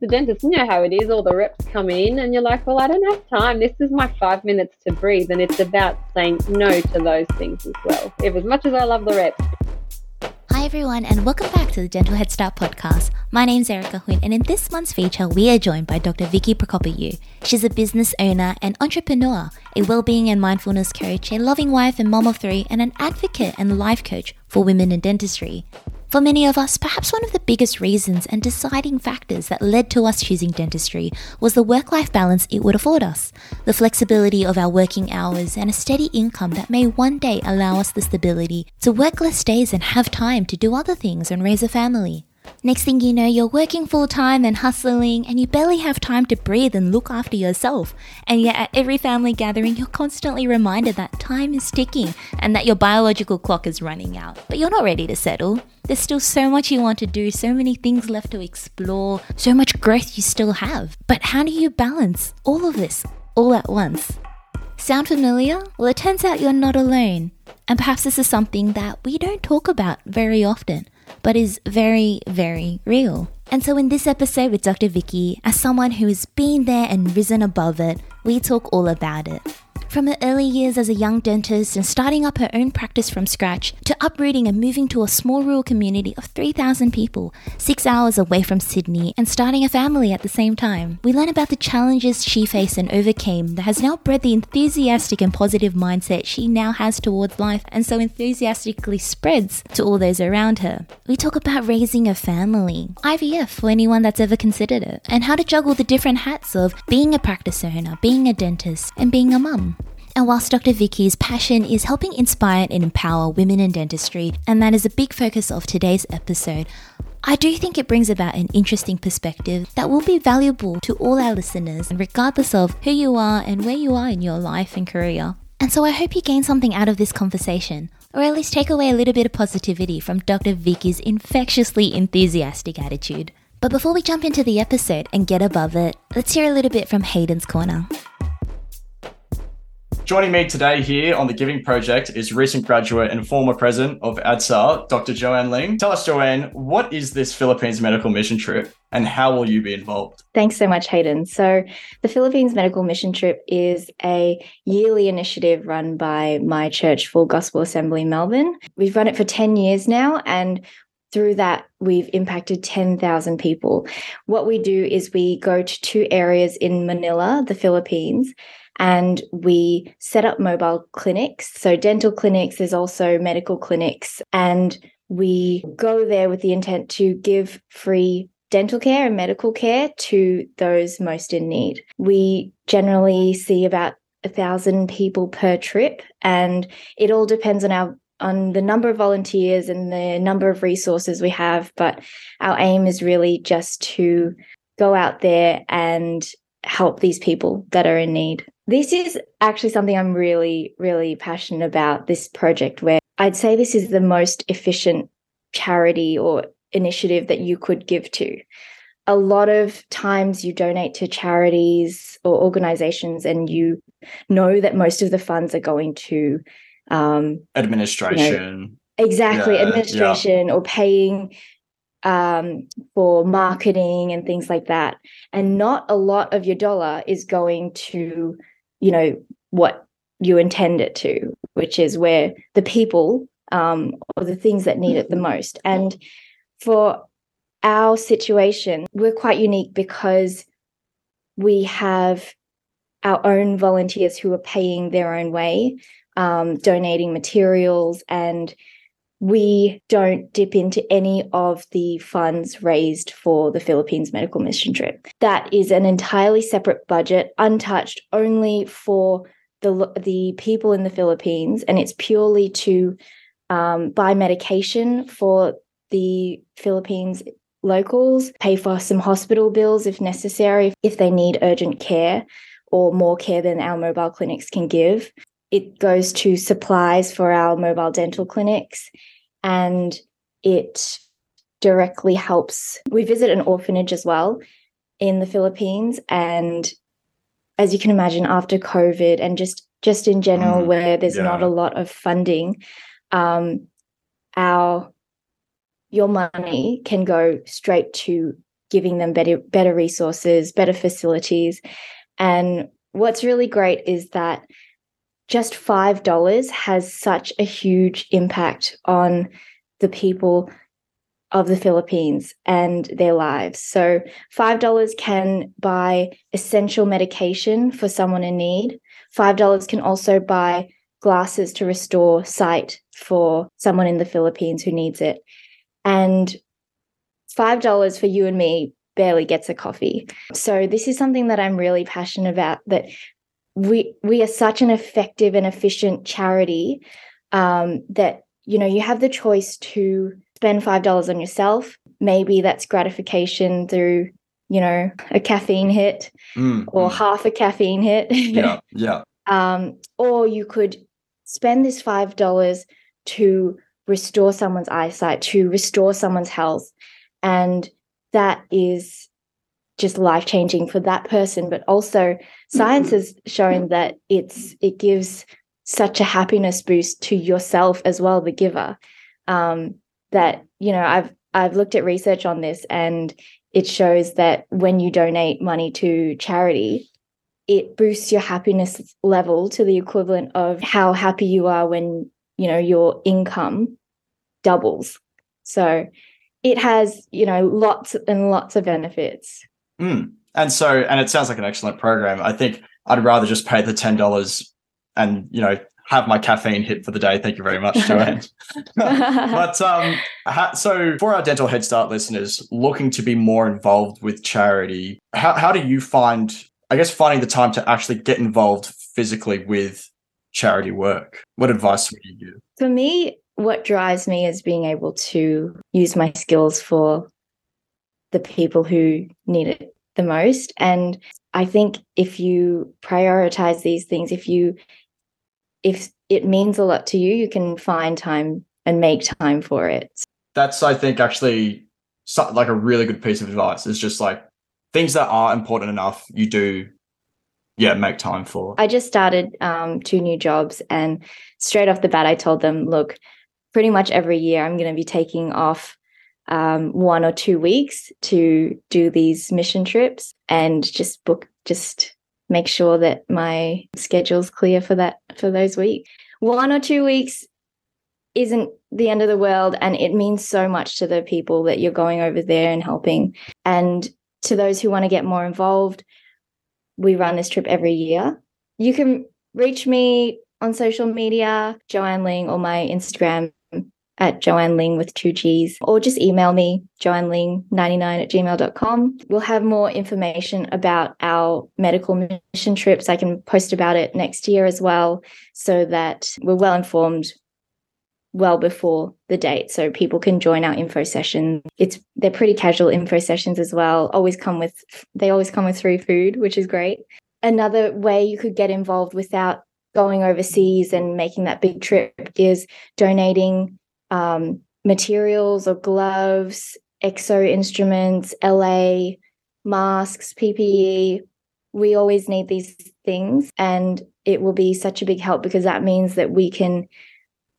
the dentist. You know how it is. All the reps come in, and you're like, well, I don't have time. This is my five minutes to breathe. And it's about saying no to those things as well. If as much as I love the reps, Hi everyone, and welcome back to the Dental Head Start podcast. My name's Erica Huynh, and in this month's feature, we are joined by Dr. Vicky Prokopiou. She's a business owner and entrepreneur, a well-being and mindfulness coach, a loving wife and mom of three, and an advocate and life coach for women in dentistry. For many of us, perhaps one of the biggest reasons and deciding factors that led to us choosing dentistry was the work life balance it would afford us, the flexibility of our working hours, and a steady income that may one day allow us the stability to work less days and have time to do other things and raise a family. Next thing you know, you're working full time and hustling, and you barely have time to breathe and look after yourself. And yet, at every family gathering, you're constantly reminded that time is ticking and that your biological clock is running out. But you're not ready to settle. There's still so much you want to do, so many things left to explore, so much growth you still have. But how do you balance all of this all at once? Sound familiar? Well, it turns out you're not alone. And perhaps this is something that we don't talk about very often but is very, very real. And so, in this episode with Dr. Vicky, as someone who has been there and risen above it, we talk all about it. From her early years as a young dentist and starting up her own practice from scratch, to uprooting and moving to a small rural community of 3,000 people, six hours away from Sydney, and starting a family at the same time, we learn about the challenges she faced and overcame that has now bred the enthusiastic and positive mindset she now has towards life and so enthusiastically spreads to all those around her. We talk about raising a family, IVF for anyone that's ever considered it, and how to juggle the different hats of being a practice owner, being a dentist, and being a mum. And whilst Dr. Vicky's passion is helping inspire and empower women in dentistry, and that is a big focus of today's episode, I do think it brings about an interesting perspective that will be valuable to all our listeners, regardless of who you are and where you are in your life and career. And so I hope you gain something out of this conversation, or at least take away a little bit of positivity from Dr. Vicky's infectiously enthusiastic attitude. But before we jump into the episode and get above it, let's hear a little bit from Hayden's Corner. Joining me today here on the Giving Project is recent graduate and former president of ADSA, Dr. Joanne Ling. Tell us, Joanne, what is this Philippines medical mission trip and how will you be involved? Thanks so much, Hayden. So, the Philippines Medical Mission Trip is a yearly initiative run by my church, Full Gospel Assembly Melbourne. We've run it for 10 years now, and through that, we've impacted 10,000 people. What we do is we go to two areas in Manila, the Philippines, and we set up mobile clinics. So, dental clinics, there's also medical clinics, and we go there with the intent to give free dental care and medical care to those most in need. We generally see about a thousand people per trip, and it all depends on our on the number of volunteers and the number of resources we have. But our aim is really just to go out there and help these people that are in need. This is actually something I'm really, really passionate about this project, where I'd say this is the most efficient charity or initiative that you could give to. A lot of times you donate to charities or organizations and you know that most of the funds are going to um, administration. You know, exactly, yeah, administration yeah. or paying um, for marketing and things like that. And not a lot of your dollar is going to, you know, what you intend it to, which is where the people um, or the things that need it the most. And for our situation, we're quite unique because we have our own volunteers who are paying their own way, um, donating materials and we don't dip into any of the funds raised for the Philippines medical mission trip. That is an entirely separate budget, untouched only for the the people in the Philippines, and it's purely to um, buy medication for the Philippines locals, pay for some hospital bills if necessary, if they need urgent care or more care than our mobile clinics can give it goes to supplies for our mobile dental clinics and it directly helps. We visit an orphanage as well in the Philippines and as you can imagine after covid and just just in general mm, where there's yeah. not a lot of funding um our your money can go straight to giving them better better resources, better facilities. And what's really great is that just $5 has such a huge impact on the people of the Philippines and their lives. So, $5 can buy essential medication for someone in need. $5 can also buy glasses to restore sight for someone in the Philippines who needs it. And $5 for you and me barely gets a coffee. So, this is something that I'm really passionate about that we we are such an effective and efficient charity um, that you know you have the choice to spend five dollars on yourself. Maybe that's gratification through you know a caffeine hit mm, or mm. half a caffeine hit. yeah, yeah. Um, or you could spend this five dollars to restore someone's eyesight, to restore someone's health, and that is just life changing for that person but also science has shown that it's it gives such a happiness boost to yourself as well the giver. Um, that you know i've i've looked at research on this and it shows that when you donate money to charity it boosts your happiness level to the equivalent of how happy you are when you know your income doubles. So it has you know lots and lots of benefits Mm. And so, and it sounds like an excellent program. I think I'd rather just pay the ten dollars and you know have my caffeine hit for the day. Thank you very much, Joanne. but um, ha- so for our dental head start listeners looking to be more involved with charity, how how do you find? I guess finding the time to actually get involved physically with charity work. What advice would you give? For me, what drives me is being able to use my skills for the people who need it the most. And I think if you prioritize these things, if you if it means a lot to you, you can find time and make time for it. That's I think actually like a really good piece of advice. Is just like things that are important enough, you do yeah make time for. I just started um, two new jobs, and straight off the bat, I told them, look, pretty much every year I'm going to be taking off um, one or two weeks to do these mission trips and just book just make sure that my schedule's clear for that for those weeks one or two weeks isn't the end of the world and it means so much to the people that you're going over there and helping. And to those who want to get more involved we run this trip every year. You can reach me on social media joanne ling or my instagram at Joanne Ling with two G's, or just email me, joanneling99 at gmail.com. We'll have more information about our medical mission trips. I can post about it next year as well, so that we're well informed well before the date so people can join our info session it's they're pretty casual info sessions as well always come with they always come with free food which is great another way you could get involved without going overseas and making that big trip is donating um, materials or gloves, exo instruments, LA, masks, PPE. We always need these things. And it will be such a big help because that means that we can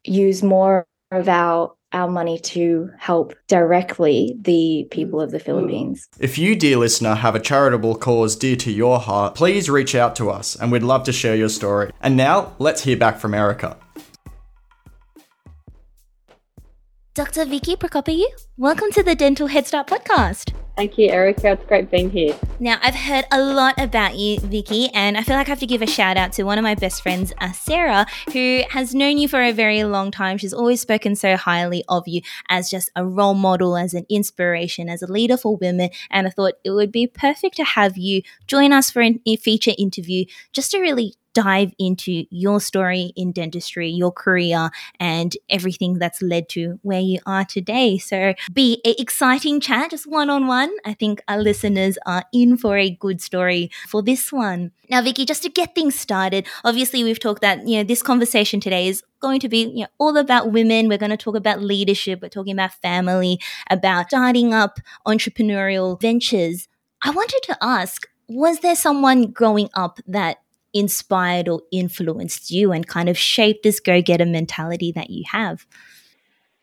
use more of our our money to help directly the people of the Philippines. If you, dear listener, have a charitable cause dear to your heart, please reach out to us and we'd love to share your story. And now, let's hear back from Erica. Dr. Vicky Prokopiou, welcome to the Dental Head Start podcast. Thank you, Erica. It's great being here. Now, I've heard a lot about you, Vicky, and I feel like I have to give a shout out to one of my best friends, uh, Sarah, who has known you for a very long time. She's always spoken so highly of you as just a role model, as an inspiration, as a leader for women. And I thought it would be perfect to have you join us for a feature interview just to really dive into your story in dentistry, your career, and everything that's led to where you are today. So, be an exciting chat, just one on one. I think our listeners are in for a good story for this one. Now, Vicky, just to get things started, obviously we've talked that you know this conversation today is going to be you know, all about women. We're going to talk about leadership. We're talking about family, about starting up entrepreneurial ventures. I wanted to ask, was there someone growing up that inspired or influenced you and kind of shaped this go getter mentality that you have?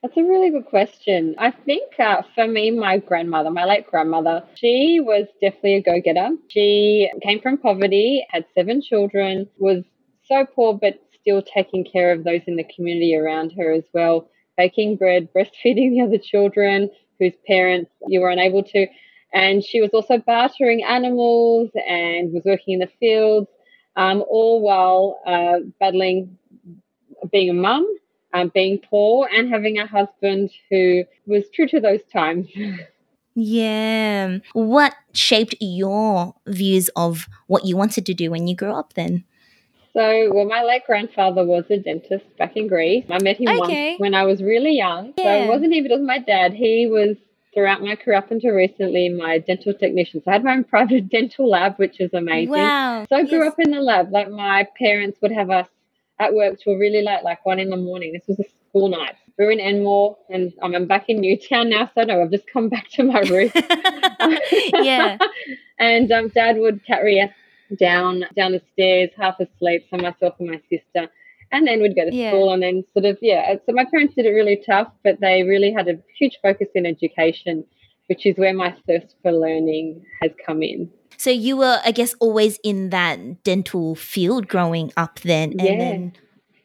That's a really good question. I think uh, for me, my grandmother, my late grandmother, she was definitely a go getter. She came from poverty, had seven children, was so poor, but still taking care of those in the community around her as well, baking bread, breastfeeding the other children whose parents you were unable to. And she was also bartering animals and was working in the fields, um, all while uh, battling being a mum um, being poor and having a husband who was true to those times. Yeah. What shaped your views of what you wanted to do when you grew up then? So, well, my late grandfather was a dentist back in Greece. I met him okay. once when I was really young. Yeah. So it wasn't even, was my dad. He was throughout my career up until recently my dental technician. So I had my own private dental lab, which is amazing. Wow. So I grew yes. up in the lab. Like my parents would have us at work till really late, like one in the morning. This was a school night. We were in Enmore, and I'm back in Newtown now, so no, I've just come back to my room. yeah. and um, Dad would carry us down down the stairs, half asleep, so myself and my sister, and then we'd go to yeah. school, and then sort of yeah. Uh, so my parents did it really tough, but they really had a huge focus in education, which is where my thirst for learning has come in. So you were, I guess, always in that dental field growing up then, and yeah. then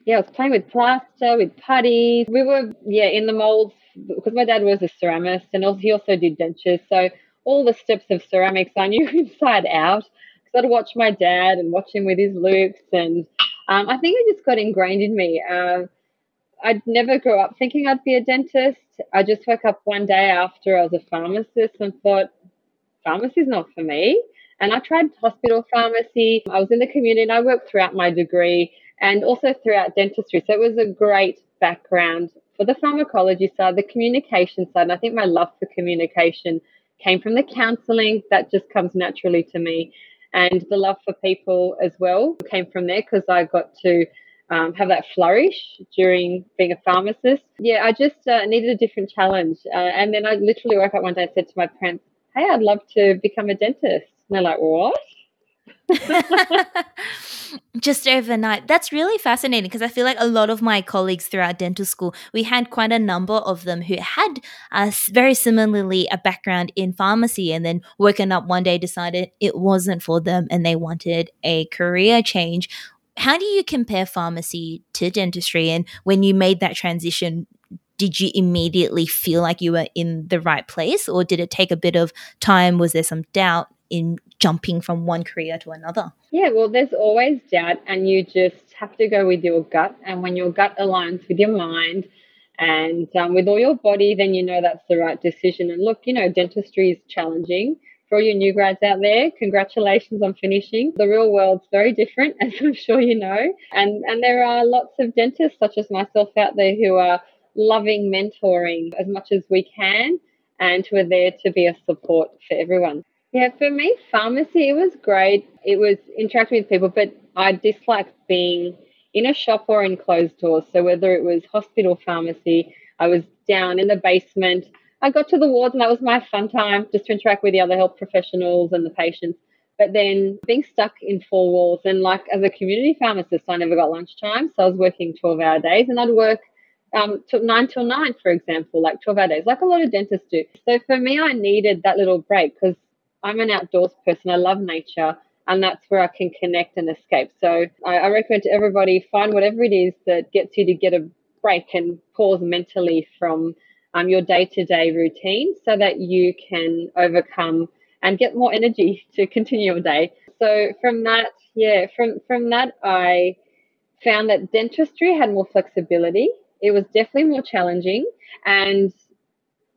yeah, I was playing with plaster, with putties. We were yeah in the molds because my dad was a ceramist, and also, he also did dentures. So all the steps of ceramics I knew inside out. Because I'd watch my dad and watch him with his loupes and um, I think it just got ingrained in me. Uh, I'd never grow up thinking I'd be a dentist. I just woke up one day after I was a pharmacist and thought, pharmacy's not for me. And I tried hospital pharmacy. I was in the community and I worked throughout my degree and also throughout dentistry. So it was a great background for the pharmacology side, the communication side. And I think my love for communication came from the counseling that just comes naturally to me. And the love for people as well came from there because I got to um, have that flourish during being a pharmacist. Yeah, I just uh, needed a different challenge. Uh, and then I literally woke up one day and said to my parents, Hey, I'd love to become a dentist. And they're like, What? just overnight. That's really fascinating because I feel like a lot of my colleagues throughout dental school, we had quite a number of them who had uh, very similarly a background in pharmacy and then woken up one day decided it wasn't for them and they wanted a career change. How do you compare pharmacy to dentistry? And when you made that transition, did you immediately feel like you were in the right place or did it take a bit of time? Was there some doubt in jumping from one career to another? Yeah, well, there's always doubt, and you just have to go with your gut. And when your gut aligns with your mind and um, with all your body, then you know that's the right decision. And look, you know, dentistry is challenging. For all you new grads out there, congratulations on finishing. The real world's very different, as I'm sure you know. And and there are lots of dentists such as myself out there who are loving mentoring as much as we can and who are there to be a support for everyone. Yeah, for me, pharmacy, it was great. It was interacting with people, but I disliked being in a shop or in closed doors. So whether it was hospital pharmacy, I was down in the basement. I got to the wards and that was my fun time just to interact with the other health professionals and the patients. But then being stuck in four walls and like as a community pharmacist, I never got lunchtime. So I was working 12 hour days and I'd work um, to nine till nine, for example, like 12 hour days, like a lot of dentists do. So for me, I needed that little break because I'm an outdoors person. I love nature, and that's where I can connect and escape. So I, I recommend to everybody find whatever it is that gets you to get a break and pause mentally from um, your day to day routine so that you can overcome and get more energy to continue your day. So from that, yeah, from from that I found that dentistry had more flexibility. It was definitely more challenging and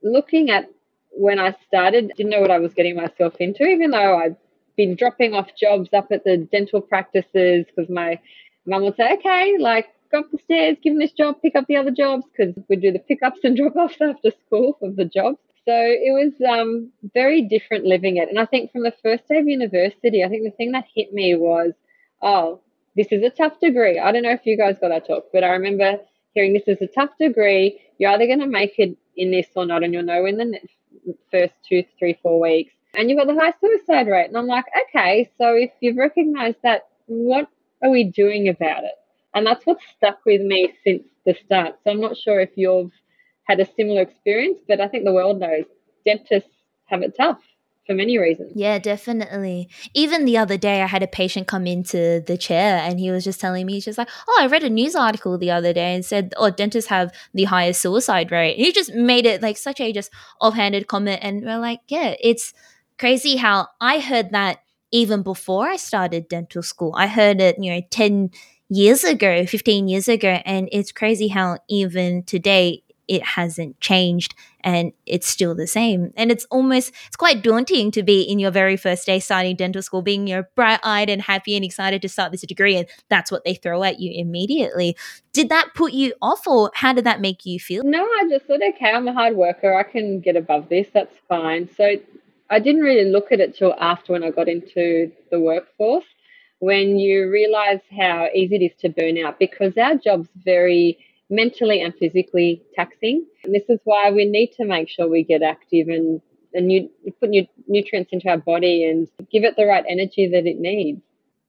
looking at when I started, didn't know what I was getting myself into, even though I'd been dropping off jobs up at the dental practices because my mum would say, okay, like go up the stairs, give them this job, pick up the other jobs because we do the pickups and drop offs after school of the jobs. So it was um, very different living it. And I think from the first day of university, I think the thing that hit me was, oh, this is a tough degree. I don't know if you guys got that talk, but I remember hearing this is a tough degree. You're either going to make it in this or not, and you'll know in the first two, three, four weeks. And you've got the high suicide rate. And I'm like, okay, so if you've recognized that, what are we doing about it? And that's what's stuck with me since the start. So I'm not sure if you've had a similar experience, but I think the world knows dentists have it tough for many reasons. Yeah, definitely. Even the other day, I had a patient come into the chair and he was just telling me, he's just like, Oh, I read a news article the other day and said, Oh, dentists have the highest suicide rate. And he just made it like such a just offhanded comment. And we're like, Yeah, it's crazy how I heard that even before I started dental school. I heard it, you know, 10 years ago, 15 years ago. And it's crazy how even today it hasn't changed and it's still the same. And it's almost, it's quite daunting to be in your very first day starting dental school, being you know, bright eyed and happy and excited to start this degree. And that's what they throw at you immediately. Did that put you off or how did that make you feel? No, I just thought, okay, I'm a hard worker. I can get above this. That's fine. So I didn't really look at it till after when I got into the workforce when you realize how easy it is to burn out because our job's very mentally and physically taxing. And this is why we need to make sure we get active and, and you put new, nutrients into our body and give it the right energy that it needs.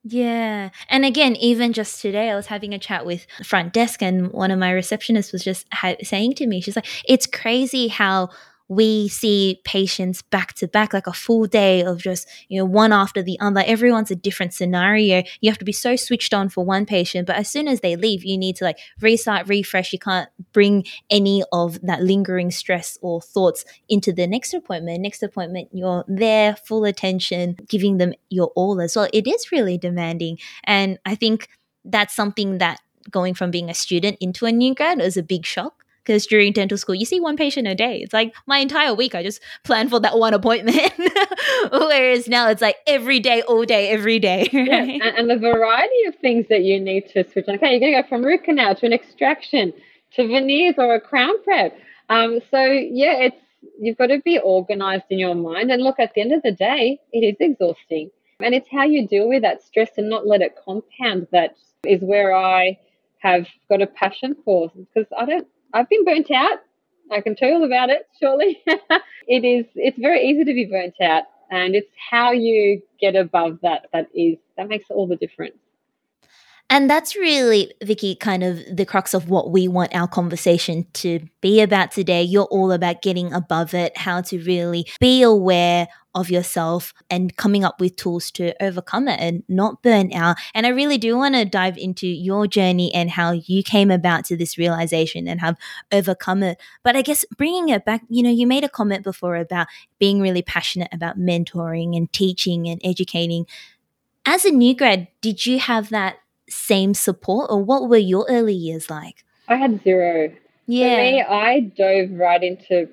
Yeah. And again, even just today, I was having a chat with front desk, and one of my receptionists was just ha- saying to me, she's like, it's crazy how we see patients back to back, like a full day of just, you know, one after the other. Everyone's a different scenario. You have to be so switched on for one patient, but as soon as they leave, you need to like restart, refresh. You can't bring any of that lingering stress or thoughts into the next appointment. Next appointment, you're there, full attention, giving them your all as well. It is really demanding. And I think that's something that going from being a student into a new grad is a big shock because during dental school you see one patient a day. It's like my entire week i just plan for that one appointment. Whereas now it's like every day all day every day right? yeah, and, and, the variety of things that you need to switch on. Okay you're going to go from root canal to an extraction to veneers or a crown prep. Um, so yeah it's you've got to be organized in your mind. And look at the end of the day it is exhausting. And it's how you deal with that stress and not let it compound that is where i have got a passion for. Because i don't I've been burnt out. I can tell you all about it shortly. it is it's very easy to be burnt out and it's how you get above that that is that makes all the difference. And that's really, Vicky, kind of the crux of what we want our conversation to be about today. You're all about getting above it, how to really be aware of yourself and coming up with tools to overcome it and not burn out. And I really do want to dive into your journey and how you came about to this realization and have overcome it. But I guess bringing it back, you know, you made a comment before about being really passionate about mentoring and teaching and educating. As a new grad, did you have that same support or what were your early years like? I had zero. Yeah. For me, I dove right into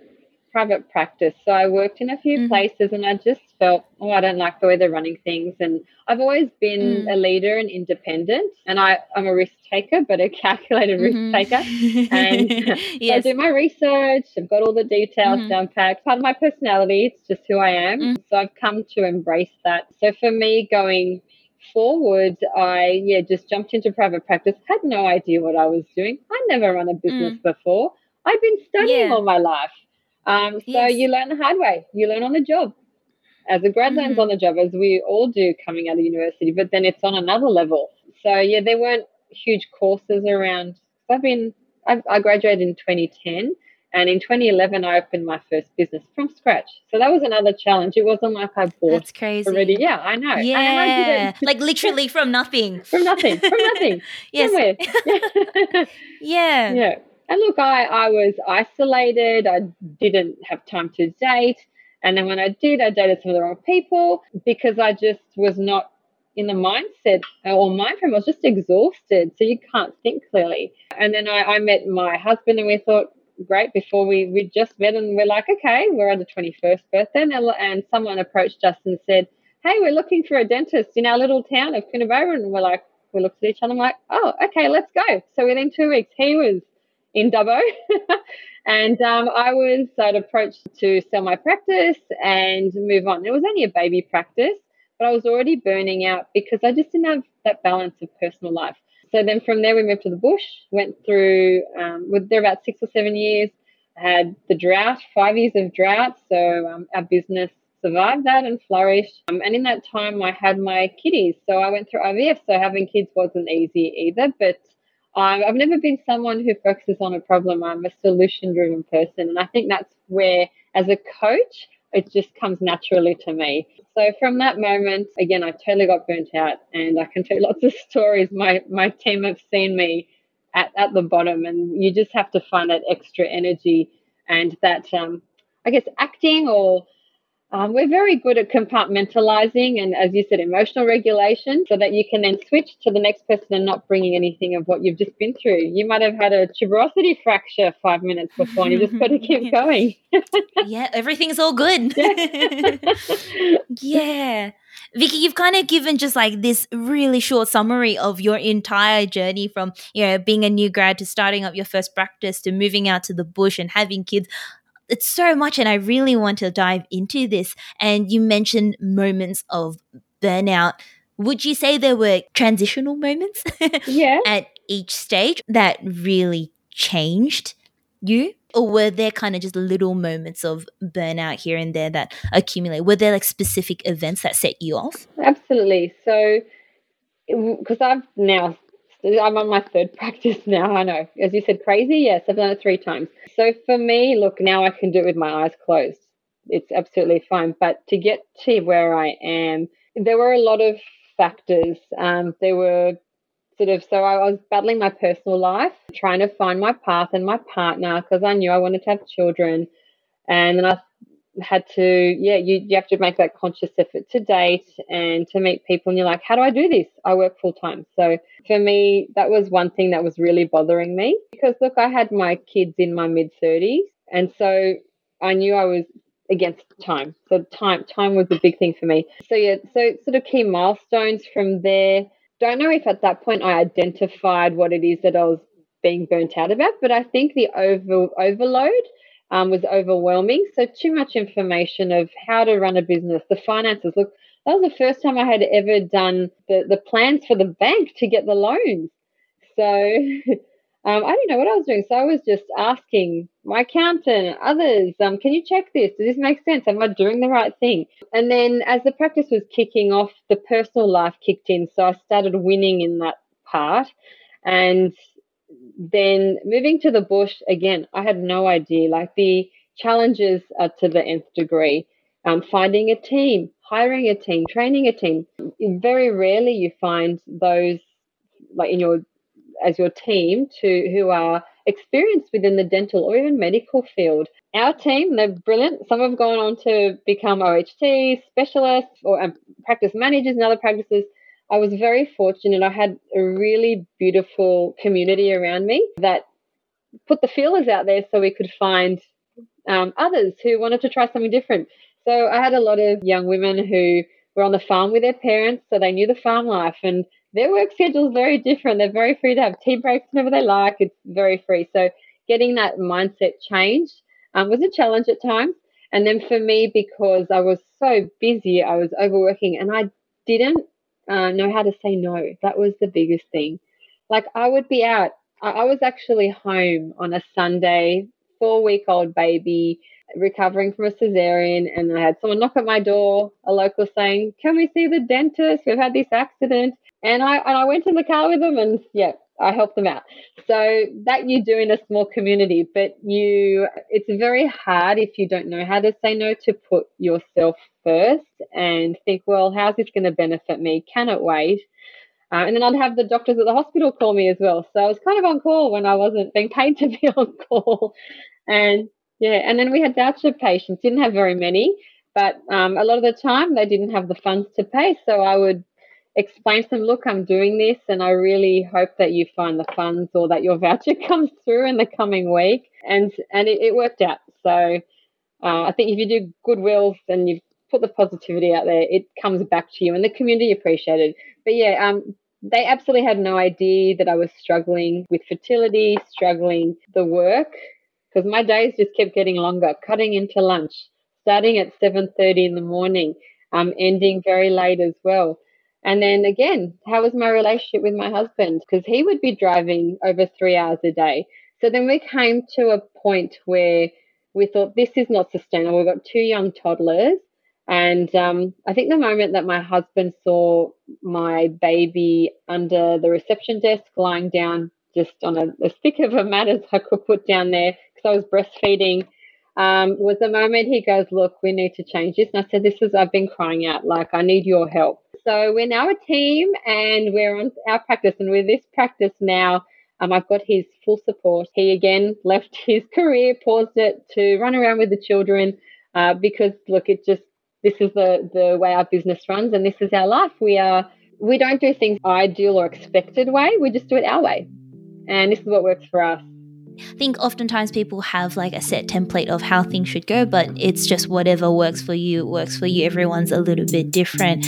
private practice. So I worked in a few mm-hmm. places and I just felt, oh, I don't like the way they're running things. And I've always been mm. a leader and independent. And I, I'm a risk taker, but a calculated mm-hmm. risk taker. And yes. I do my research. I've got all the details mm-hmm. down packed. Part of my personality, it's just who I am. Mm. So I've come to embrace that. So for me, going forward, I yeah just jumped into private practice. Had no idea what I was doing. I never run a business mm. before. I've been studying yeah. all my life. Um, so yes. you learn the hard way. You learn on the job. As a grad mm. learns on the job, as we all do coming out of university. But then it's on another level. So yeah, there weren't huge courses around. I've been I, I graduated in 2010. And in 2011, I opened my first business from scratch. So that was another challenge. It wasn't like I bought That's crazy. already. Yeah, I know. Yeah, like literally from nothing. from nothing. From nothing. yes. yeah. Yeah. And look, I, I was isolated. I didn't have time to date. And then when I did, I dated some of the wrong people because I just was not in the mindset uh, or mind frame. I was just exhausted. So you can't think clearly. And then I, I met my husband and we thought, great before we we just met and we're like okay we're at the 21st birthday. And, and someone approached us and said hey we're looking for a dentist in our little town of Coonabarabran and we're like we looked at each other and like oh okay let's go. So within two weeks he was in Dubbo. And um, I was I'd approached to sell my practice and move on. It was only a baby practice but I was already burning out because I just didn't have that balance of personal life so then from there we moved to the bush, went through, um, with there about six or seven years, had the drought, five years of drought. So um, our business survived that and flourished. Um, and in that time, I had my kiddies. So I went through IVF. So having kids wasn't easy either, but I've never been someone who focuses on a problem. I'm a solution driven person. And I think that's where, as a coach, it just comes naturally to me. So from that moment, again, I totally got burnt out and I can tell lots of stories. My, my team have seen me at, at the bottom and you just have to find that extra energy and that, um, I guess, acting or um, we're very good at compartmentalizing and, as you said, emotional regulation so that you can then switch to the next person and not bringing anything of what you've just been through. You might have had a tuberosity fracture five minutes before and you just got to keep going. yeah, everything's all good. Yeah. yeah. Vicky, you've kind of given just like this really short summary of your entire journey from, you know, being a new grad to starting up your first practice to moving out to the bush and having kids it's so much and I really want to dive into this. And you mentioned moments of burnout. Would you say there were transitional moments yeah. at each stage that really changed you? Or were there kind of just little moments of burnout here and there that accumulate? Were there like specific events that set you off? Absolutely. So, because I've now I'm on my third practice now. I know. As you said, crazy. Yes, I've done it three times. So for me, look, now I can do it with my eyes closed. It's absolutely fine. But to get to where I am, there were a lot of factors. Um, there were sort of, so I was battling my personal life, trying to find my path and my partner because I knew I wanted to have children. And then I had to, yeah, you, you have to make that conscious effort to date and to meet people. And you're like, how do I do this? I work full time. So for me, that was one thing that was really bothering me because look, I had my kids in my mid 30s. And so I knew I was against time. So time, time was a big thing for me. So yeah, so sort of key milestones from there. Don't know if at that point I identified what it is that I was being burnt out about, but I think the over overload um, was overwhelming. So too much information of how to run a business, the finances. Look, that was the first time I had ever done the, the plans for the bank to get the loans. So um, I didn't know what I was doing. So I was just asking my accountant, others, um, can you check this? Does this make sense? Am I doing the right thing? And then as the practice was kicking off, the personal life kicked in. So I started winning in that part. And then moving to the bush again, I had no idea. Like the challenges are to the nth degree. Um, finding a team, hiring a team, training a team. Very rarely you find those like in your as your team to who are experienced within the dental or even medical field. Our team, they're brilliant. Some have gone on to become OHT specialists or um, practice managers in other practices. I was very fortunate. I had a really beautiful community around me that put the feelers out there so we could find um, others who wanted to try something different. So I had a lot of young women who were on the farm with their parents, so they knew the farm life, and their work schedule is very different. They're very free to have tea breaks whenever they like. It's very free. So getting that mindset changed um, was a challenge at times. And then for me, because I was so busy, I was overworking, and I didn't uh, know how to say no. That was the biggest thing. Like I would be out. I, I was actually home on a Sunday, four week old baby, recovering from a cesarean, and I had someone knock at my door, a local saying, "Can we see the dentist? We've had this accident." And I and I went in the car with them, and yeah, I help them out. So that you do in a small community, but you it's very hard if you don't know how to say no to put yourself first and think, well, how's this going to benefit me? Can it wait? Uh, and then I'd have the doctors at the hospital call me as well. So I was kind of on call when I wasn't being paid to be on call. And yeah, and then we had voucher patients, didn't have very many, but um, a lot of the time they didn't have the funds to pay. So I would explain to them, look, I'm doing this, and I really hope that you find the funds or that your voucher comes through in the coming week. And and it, it worked out. So uh, I think if you do goodwill and you put the positivity out there, it comes back to you, and the community appreciated. But yeah, um, they absolutely had no idea that I was struggling with fertility, struggling the work, because my days just kept getting longer, cutting into lunch, starting at 7.30 in the morning, um, ending very late as well. And then again, how was my relationship with my husband? Because he would be driving over three hours a day. So then we came to a point where we thought this is not sustainable. We've got two young toddlers. And um, I think the moment that my husband saw my baby under the reception desk lying down just on a, as thick of a mat as I could put down there because I was breastfeeding. Um, was the moment he goes, look, we need to change this. And I said, this is, I've been crying out, like, I need your help. So we're now a team and we're on our practice. And with this practice now, um, I've got his full support. He again left his career, paused it to run around with the children uh, because, look, it just, this is the, the way our business runs and this is our life. We are, we don't do things ideal or expected way. We just do it our way. And this is what works for us. I think oftentimes people have like a set template of how things should go, but it's just whatever works for you works for you. Everyone's a little bit different.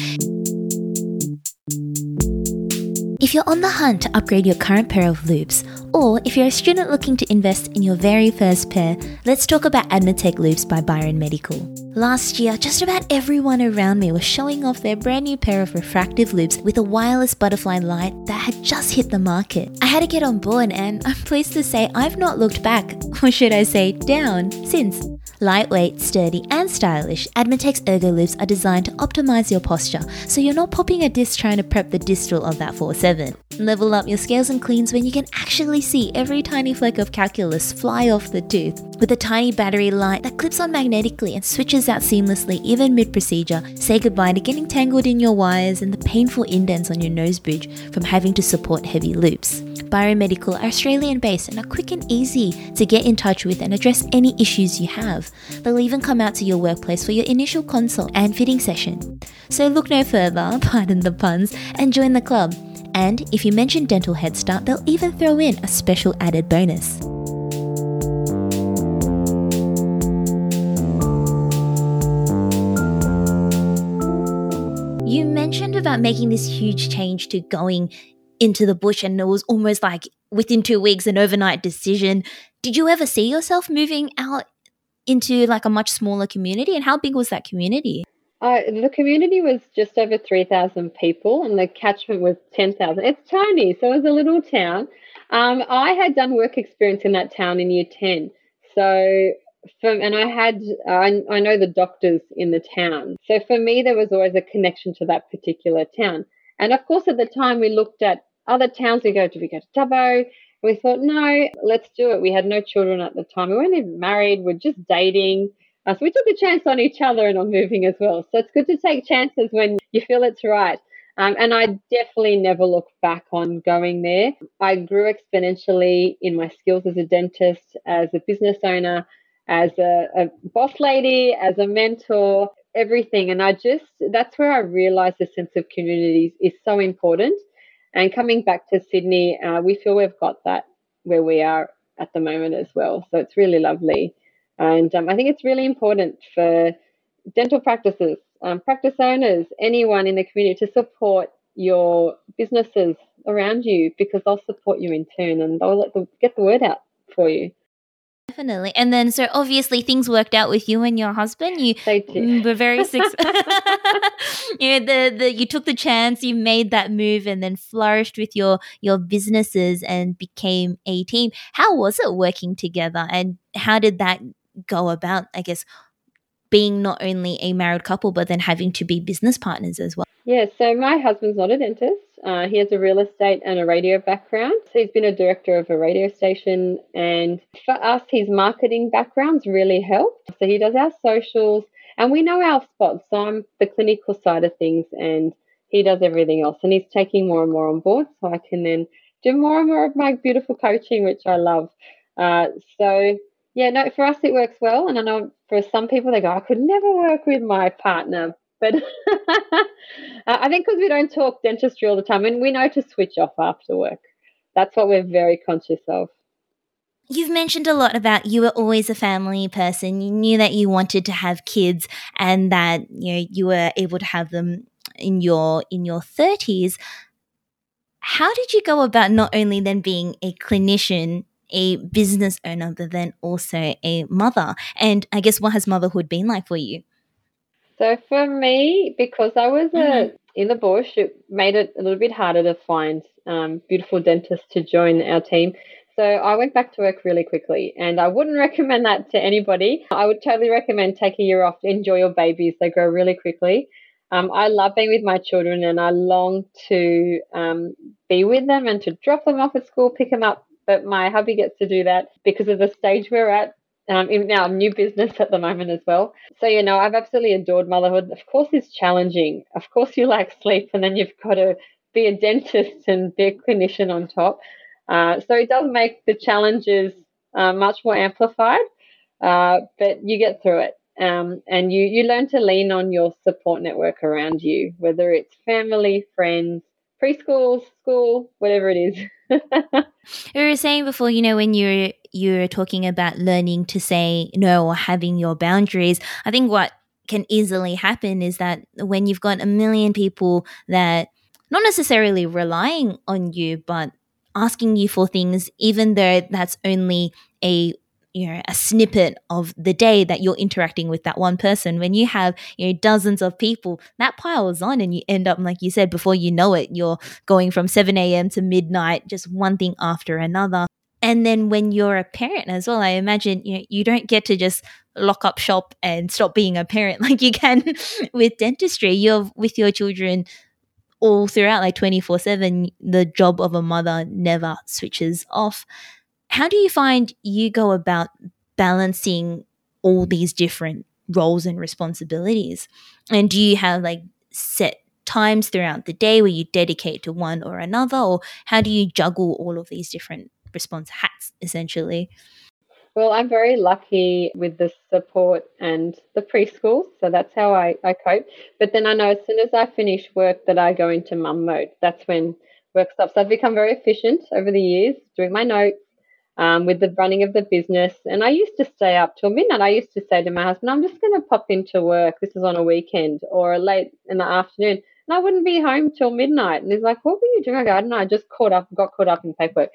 If you're on the hunt to upgrade your current pair of loupes, or if you're a student looking to invest in your very first pair, let's talk about Admetec Loupes by Byron Medical. Last year, just about everyone around me was showing off their brand new pair of refractive loupes with a wireless butterfly light that had just hit the market. I had to get on board, and I'm pleased to say I've not looked back, or should I say down, since. Lightweight, sturdy, and stylish, Admetec's Ergo loupes are designed to optimize your posture so you're not popping a disc trying to prep the distal of that 4-7. Level up your scales and cleans when you can actually see every tiny fleck of calculus fly off the tooth. With a tiny battery light that clips on magnetically and switches out seamlessly even mid procedure, say goodbye to getting tangled in your wires and the painful indents on your nose bridge from having to support heavy loupes. Biomedical are Australian based and are quick and easy to get in touch with and address any issues you have. They'll even come out to your workplace for your initial consult and fitting session. So look no further, pardon the puns, and join the club. And if you mention Dental Head Start, they'll even throw in a special added bonus. You mentioned about making this huge change to going into the bush and it was almost like within two weeks an overnight decision. Did you ever see yourself moving out into like a much smaller community? And how big was that community? Uh, the community was just over 3,000 people and the catchment was 10,000. It's tiny, so it was a little town. Um, I had done work experience in that town in year 10. So, from, and I had, I, I know the doctors in the town. So for me, there was always a connection to that particular town. And of course, at the time, we looked at other towns. We go, do we go to Dubbo? We thought, no, let's do it. We had no children at the time. We weren't even married. We're just dating. Uh, so we took a chance on each other and on moving as well. So it's good to take chances when you feel it's right. Um, and I definitely never look back on going there. I grew exponentially in my skills as a dentist, as a business owner, as a, a boss lady, as a mentor, everything. And I just, that's where I realized the sense of communities is so important. And coming back to Sydney, uh, we feel we've got that where we are at the moment as well. So it's really lovely. And um, I think it's really important for dental practices, um, practice owners, anyone in the community to support your businesses around you because they'll support you in turn and they'll let the, get the word out for you. Definitely. And then, so obviously, things worked out with you and your husband. You were very successful. you know, the, the you took the chance, you made that move, and then flourished with your your businesses and became a team. How was it working together, and how did that go about, I guess, being not only a married couple, but then having to be business partners as well? Yeah, so my husband's not a dentist. Uh, he has a real estate and a radio background. So he's been a director of a radio station. And for us, his marketing background's really helped. So he does our socials and we know our spots. So I'm the clinical side of things and he does everything else. And he's taking more and more on board so I can then do more and more of my beautiful coaching, which I love. Uh, so yeah, no, for us it works well. And I know for some people they go, I could never work with my partner. But uh, I think because we don't talk dentistry all the time and we know to switch off after work. That's what we're very conscious of. You've mentioned a lot about you were always a family person. You knew that you wanted to have kids and that you know you were able to have them in your in your 30s. How did you go about not only then being a clinician a business owner, but then also a mother. And I guess what has motherhood been like for you? So for me, because I was mm-hmm. a, in the bush, it made it a little bit harder to find um, beautiful dentists to join our team. So I went back to work really quickly, and I wouldn't recommend that to anybody. I would totally recommend take a year off, enjoy your babies; they grow really quickly. Um, I love being with my children and I long to um, be with them and to drop them off at school, pick them up. But my hubby gets to do that because of the stage we're at um, in our new business at the moment as well. So, you know, I've absolutely adored motherhood. Of course, it's challenging. Of course, you like sleep, and then you've got to be a dentist and be a clinician on top. Uh, so, it does make the challenges uh, much more amplified, uh, but you get through it. Um, and you, you learn to lean on your support network around you, whether it's family, friends, preschool, school, whatever it is. you were saying before, you know, when you're you're talking about learning to say no or having your boundaries, I think what can easily happen is that when you've got a million people that not necessarily relying on you, but asking you for things, even though that's only a you know a snippet of the day that you're interacting with that one person. When you have you know dozens of people that piles on and you end up like you said before you know it you're going from 7 a.m to midnight just one thing after another. And then when you're a parent as well i imagine you know you don't get to just lock up shop and stop being a parent like you can with dentistry. You're with your children all throughout like 24 7 the job of a mother never switches off how do you find you go about balancing all these different roles and responsibilities? And do you have like set times throughout the day where you dedicate to one or another? Or how do you juggle all of these different response hats essentially? Well, I'm very lucky with the support and the preschool, so that's how I, I cope. But then I know as soon as I finish work that I go into mum mode. That's when work stops. I've become very efficient over the years, doing my notes, um, with the running of the business. And I used to stay up till midnight. I used to say to my husband, I'm just going to pop into work. This is on a weekend or late in the afternoon. And I wouldn't be home till midnight. And he's like, What were you doing? I go, I don't know. I just caught up, got caught up in paperwork.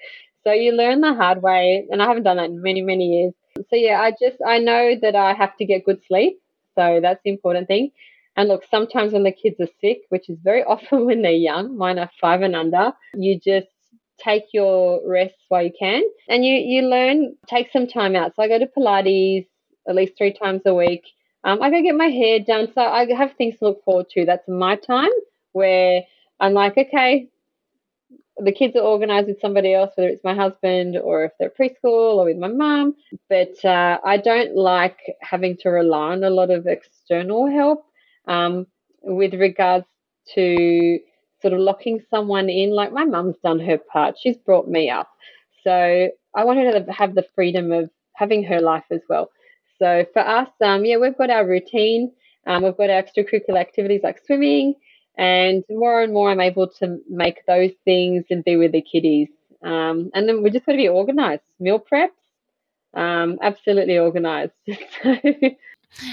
So you learn the hard way. And I haven't done that in many, many years. So yeah, I just, I know that I have to get good sleep. So that's the important thing. And look, sometimes when the kids are sick, which is very often when they're young, mine are five and under, you just take your rests while you can. And you you learn take some time out. So i go to pilates at least three times a week. Um, i go get my hair done. So i have things to look forward to. That's my time where i'm like okay the kids are organized with somebody else whether it's my husband or if they're preschool or with my mum. But uh, i don't like having to rely on a lot of external help um, with regards to sort of locking someone in. Like my mum's done her part, she's brought me up. So I want her to have the freedom of having her life as well. So for us, um, yeah, we've got our routine. Um, we've got our extracurricular activities like swimming, and more and more I'm able to make those things and be with the kiddies. Um, and then we just got to be organized. Meal preps, um, absolutely organized.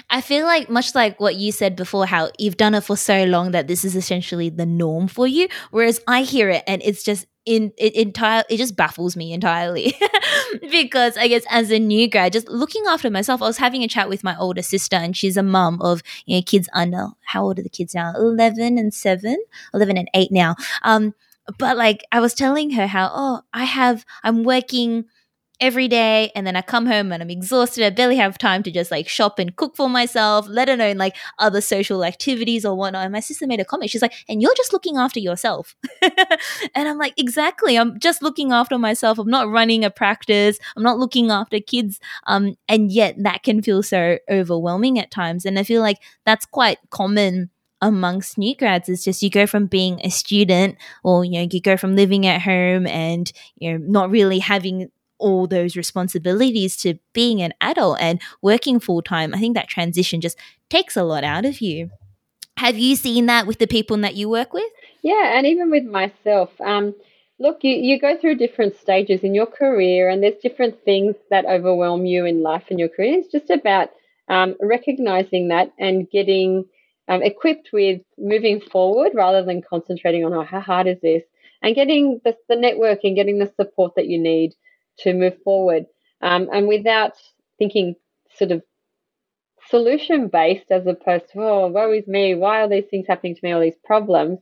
I feel like much like what you said before, how you've done it for so long that this is essentially the norm for you. Whereas I hear it and it's just in it entire it just baffles me entirely because I guess as a new grad, just looking after myself, I was having a chat with my older sister and she's a mum of you know kids under how old are the kids now? Eleven and seven, 11 and eight now. Um, but like I was telling her how oh I have I'm working every day and then I come home and I'm exhausted. I barely have time to just like shop and cook for myself, let alone like other social activities or whatnot. And my sister made a comment. She's like, and you're just looking after yourself. and I'm like, exactly. I'm just looking after myself. I'm not running a practice. I'm not looking after kids. Um, and yet that can feel so overwhelming at times. And I feel like that's quite common amongst new grads is just you go from being a student or you know you go from living at home and you know not really having all those responsibilities to being an adult and working full time, I think that transition just takes a lot out of you. Have you seen that with the people that you work with? Yeah, and even with myself. Um, look, you, you go through different stages in your career, and there's different things that overwhelm you in life and your career. It's just about um, recognizing that and getting um, equipped with moving forward rather than concentrating on, oh, how hard is this? And getting the, the network and getting the support that you need to move forward um, and without thinking sort of solution based as opposed to, oh, woe is me, why are these things happening to me, all these problems.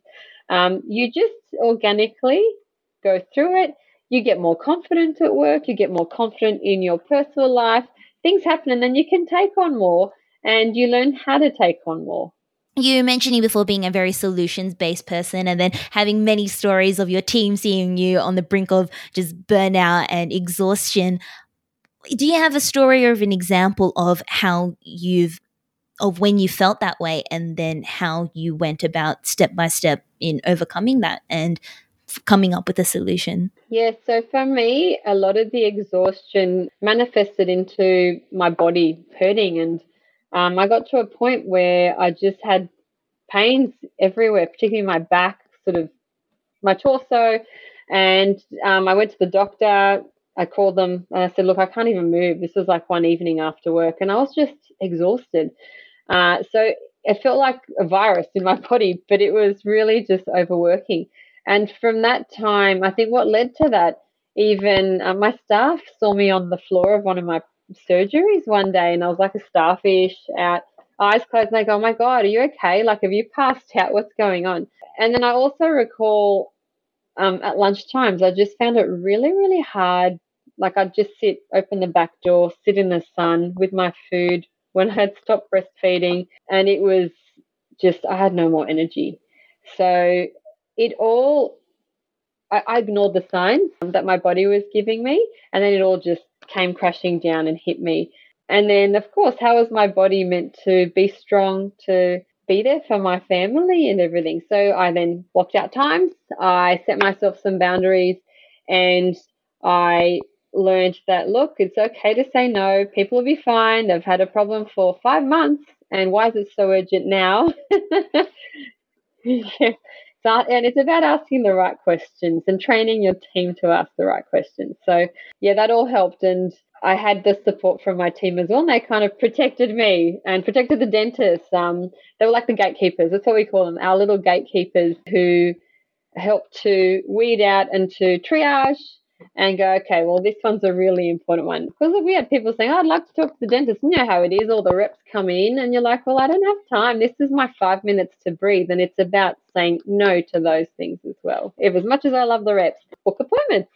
Um, you just organically go through it. You get more confident at work, you get more confident in your personal life. Things happen, and then you can take on more and you learn how to take on more. You mentioning before being a very solutions based person and then having many stories of your team seeing you on the brink of just burnout and exhaustion. Do you have a story or an example of how you've of when you felt that way and then how you went about step by step in overcoming that and coming up with a solution? Yeah, so for me, a lot of the exhaustion manifested into my body hurting and um, I got to a point where I just had pains everywhere, particularly my back, sort of my torso. And um, I went to the doctor. I called them and I said, Look, I can't even move. This was like one evening after work, and I was just exhausted. Uh, so it felt like a virus in my body, but it was really just overworking. And from that time, I think what led to that, even uh, my staff saw me on the floor of one of my surgeries one day and I was like a starfish out, eyes closed, and go, Oh my God, are you okay? Like, have you passed out? What's going on? And then I also recall um, at lunch times, I just found it really, really hard. Like, I'd just sit, open the back door, sit in the sun with my food when I had stopped breastfeeding, and it was just, I had no more energy. So it all, I, I ignored the signs that my body was giving me, and then it all just came crashing down and hit me. And then, of course, how was my body meant to be strong to be there for my family and everything? So I then blocked out times. I set myself some boundaries and I learned that look, it's okay to say no. People will be fine. They've had a problem for five months. And why is it so urgent now? yeah. So, and it's about asking the right questions and training your team to ask the right questions. So, yeah, that all helped. And I had the support from my team as well. And they kind of protected me and protected the dentists. Um, they were like the gatekeepers. That's what we call them, our little gatekeepers who help to weed out and to triage and go, okay, well, this one's a really important one. Because we had people saying, oh, I'd like to talk to the dentist. You know how it is. All the reps come in, and you're like, well, I don't have time. This is my five minutes to breathe. And it's about saying no to those things as well. If as much as I love the reps, book appointments.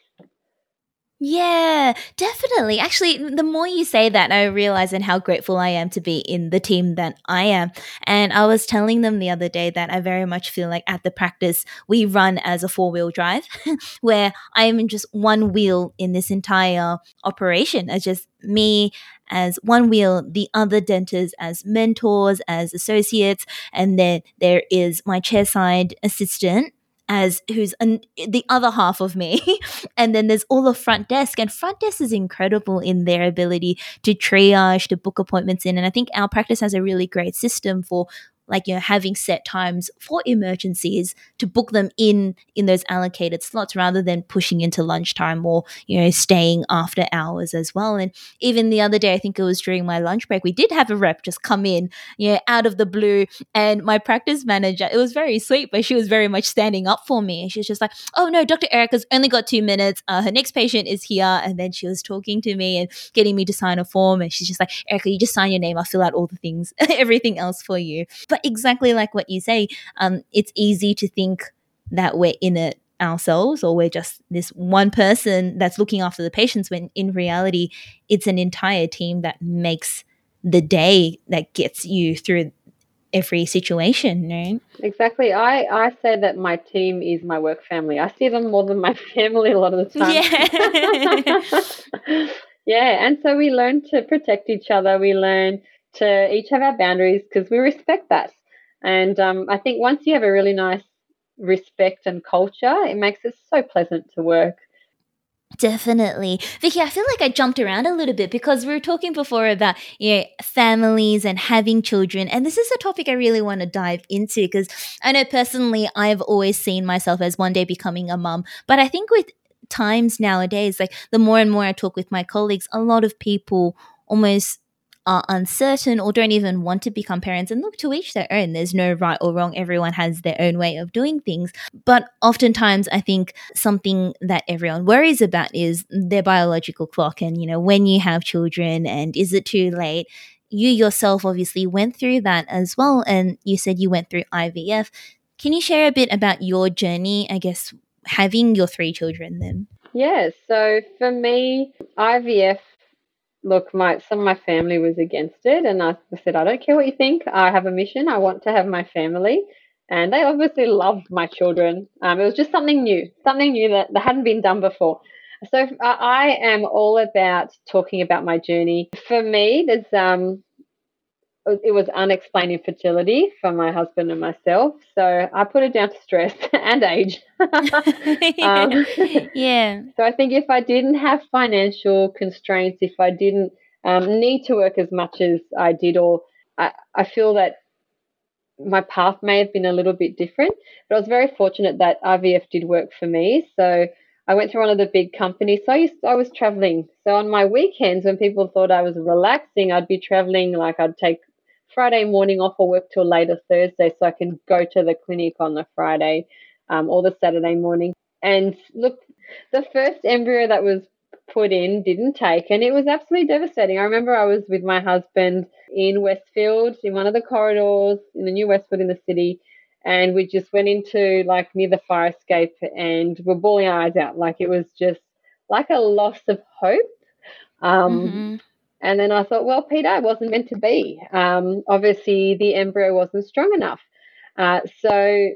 Yeah, definitely. Actually, the more you say that, I realize and how grateful I am to be in the team that I am. And I was telling them the other day that I very much feel like at the practice we run as a four wheel drive, where I am just one wheel in this entire operation. As just me as one wheel, the other dentists as mentors, as associates, and then there is my chairside assistant as who's an, the other half of me. and then there's all the front desk, and front desk is incredible in their ability to triage, to book appointments in. And I think our practice has a really great system for like you know having set times for emergencies to book them in in those allocated slots rather than pushing into lunchtime or you know staying after hours as well. And even the other day i think it was during my lunch break we did have a rep just come in you know out of the blue. And my practice manager it was very sweet but she was very much standing up for me. She was just like oh no dr erica's only got two minutes. Uh, her next patient is here. And then she was talking to me and getting me to sign a form. And she's just like erica you just sign your name. I'll fill out all the things everything else for you. But but exactly like what you say, um, it's easy to think that we're in it ourselves or we're just this one person that's looking after the patients when in reality it's an entire team that makes the day that gets you through every situation right? Exactly. I i say that my team is my work family. I see them more than my family a lot of the time. Yeah. Yeah and so we learn to protect each other. We learn to each have our boundaries because we respect that. And um, I think once you have a really nice respect and culture, it makes it so pleasant to work. Definitely. Vicky, I feel like I jumped around a little bit because we were talking before about, you know, families and having children. And this is a topic I really want to dive into because I know personally I've always seen myself as one day becoming a mum. But I think with times nowadays, like the more and more I talk with my colleagues, a lot of people almost are uncertain or don't even want to become parents. And look, to each their own. There's no right or wrong. Everyone has their own way of doing things. But oftentimes, I think something that everyone worries about is their biological clock. And, you know, when you have children and is it too late? You yourself obviously went through that as well. And you said you went through IVF. Can you share a bit about your journey, I guess, having your three children then? Yeah, so for me, IVF look, my some of my family was against it, and I said, I don't care what you think. I have a mission. I want to have my family, and they obviously loved my children. Um, it was just something new, something new that, that hadn't been done before. So I am all about talking about my journey. For me, there's um, it was unexplained infertility for my husband and myself. So I put it down to stress and age. um, yeah. So I think if I didn't have financial constraints, if I didn't um, need to work as much as I did, or I, I feel that my path may have been a little bit different. But I was very fortunate that IVF did work for me. So I went to one of the big companies. So I used I was traveling. So on my weekends when people thought I was relaxing, I'd be traveling like I'd take Friday morning off or work till later Thursday so I can go to the clinic on the Friday um, or the Saturday morning. And look, the first embryo that was put in didn't take, and it was absolutely devastating. I remember I was with my husband in Westfield in one of the corridors in the new Westfield in the city, and we just went into like near the fire escape and we're bawling our eyes out. Like it was just like a loss of hope. Um, mm-hmm. And then I thought, well, Peter, it wasn't meant to be. Um, obviously, the embryo wasn't strong enough. Uh, so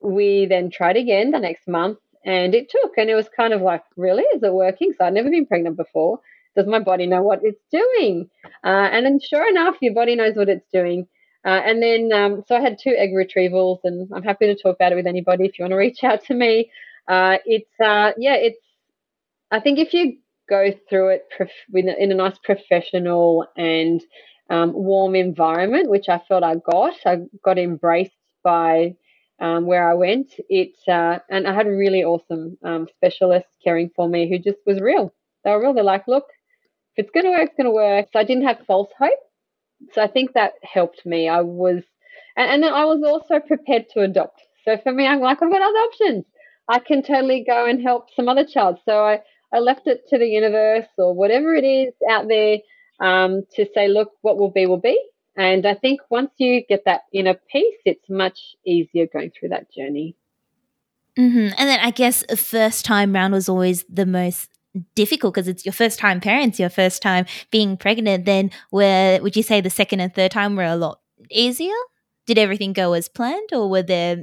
we then tried again the next month and it took. And it was kind of like, really? Is it working? So I'd never been pregnant before. Does my body know what it's doing? Uh, and then, sure enough, your body knows what it's doing. Uh, and then, um, so I had two egg retrievals, and I'm happy to talk about it with anybody if you want to reach out to me. Uh, it's, uh, yeah, it's, I think if you go through it prof- in a nice professional and um, warm environment, which I felt I got. I got embraced by um, where I went. It uh, and I had a really awesome um, specialist caring for me who just was real. They were real. They're like, look, if it's going to work, it's going to work. So I didn't have false hope. So I think that helped me. I was, and, and then I was also prepared to adopt. So for me, I'm like, I've got other options. I can totally go and help some other child. So I, I left it to the universe or whatever it is out there um, to say, look, what will be, will be. And I think once you get that inner peace, it's much easier going through that journey. Mm-hmm. And then I guess first time round was always the most difficult because it's your first time parents, your first time being pregnant. Then where would you say the second and third time were a lot easier? Did everything go as planned, or were there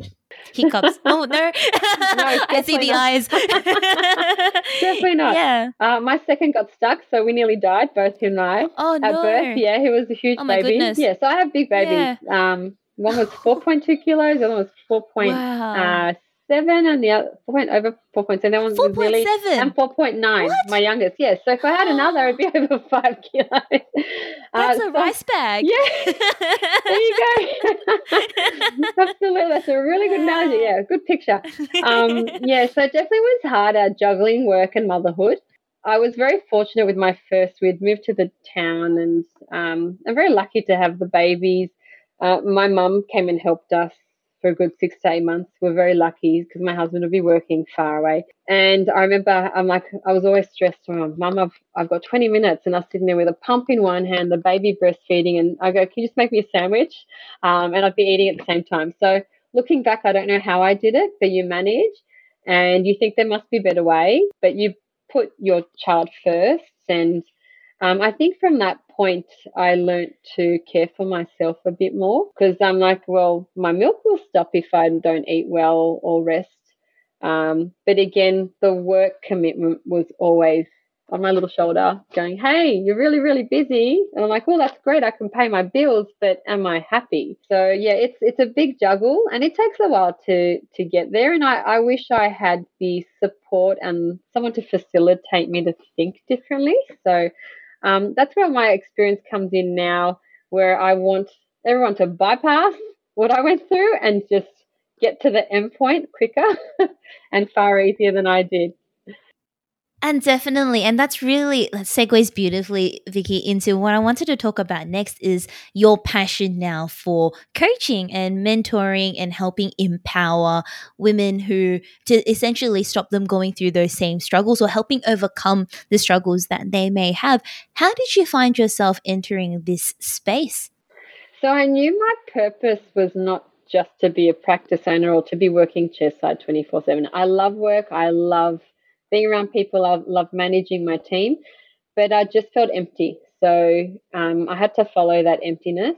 hiccups. oh no, no I see the not. eyes. definitely not. Yeah. Uh, my second got stuck, so we nearly died, both him and I. Oh at no. birth. Yeah, he was a huge oh, baby. Goodness. Yeah, so I have big babies. Yeah. Um, one was 4.2 kilos, the other was 4. Wow. Uh, and the other point over four point seven. That one 4. was really 7. and four point nine. My youngest, yes. So if I had another, it'd be over five kilos. That's uh, a so, rice bag. Yeah, there you go. Absolutely, that's a really good analogy. Yeah, good picture. Um, yeah, so it definitely was harder juggling work and motherhood. I was very fortunate with my first. We'd moved to the town, and um, I'm very lucky to have the babies. Uh, my mum came and helped us for a good six to eight months. We're very lucky because my husband would be working far away. And I remember I'm like, I was always stressed. Oh, Mum, I've, I've got 20 minutes. And I was sitting there with a pump in one hand, the baby breastfeeding. And I go, Can you just make me a sandwich? Um, and I'd be eating at the same time. So looking back, I don't know how I did it, but you manage and you think there must be a better way, but you put your child first. And um, I think from that point, I learnt to care for myself a bit more because I'm like, well, my milk will stop if I don't eat well or rest. Um, but again, the work commitment was always on my little shoulder going, Hey, you're really, really busy. And I'm like, well, that's great. I can pay my bills, but am I happy? So yeah, it's, it's a big juggle and it takes a while to, to get there. And I, I wish I had the support and someone to facilitate me to think differently. So um, that's where my experience comes in now, where I want everyone to bypass what I went through and just get to the end point quicker and far easier than I did. And definitely, and that's really that segues beautifully, Vicky, into what I wanted to talk about next is your passion now for coaching and mentoring and helping empower women who to essentially stop them going through those same struggles or helping overcome the struggles that they may have. How did you find yourself entering this space? So I knew my purpose was not just to be a practice owner or to be working chairside 24 7. I love work. I love being around people. I love managing my team. but I just felt empty. So um, I had to follow that emptiness.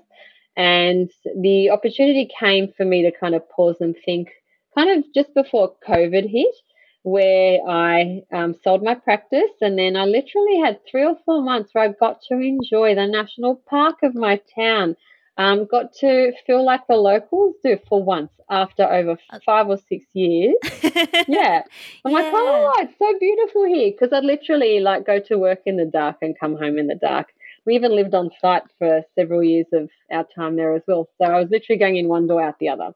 And the opportunity came for me to kind of pause and think, kind of just before COVID hit, where I um, sold my practice. And then I literally had three or four months where I got to enjoy the national park of my town. Um, got to feel like the locals do for once after over uh, five or six years. yeah. I'm yeah. like, oh, it's so beautiful here. Because I literally like go to work in the dark and come home in the dark. We even lived on site for several years of our time there as well. So I was literally going in one door out the other.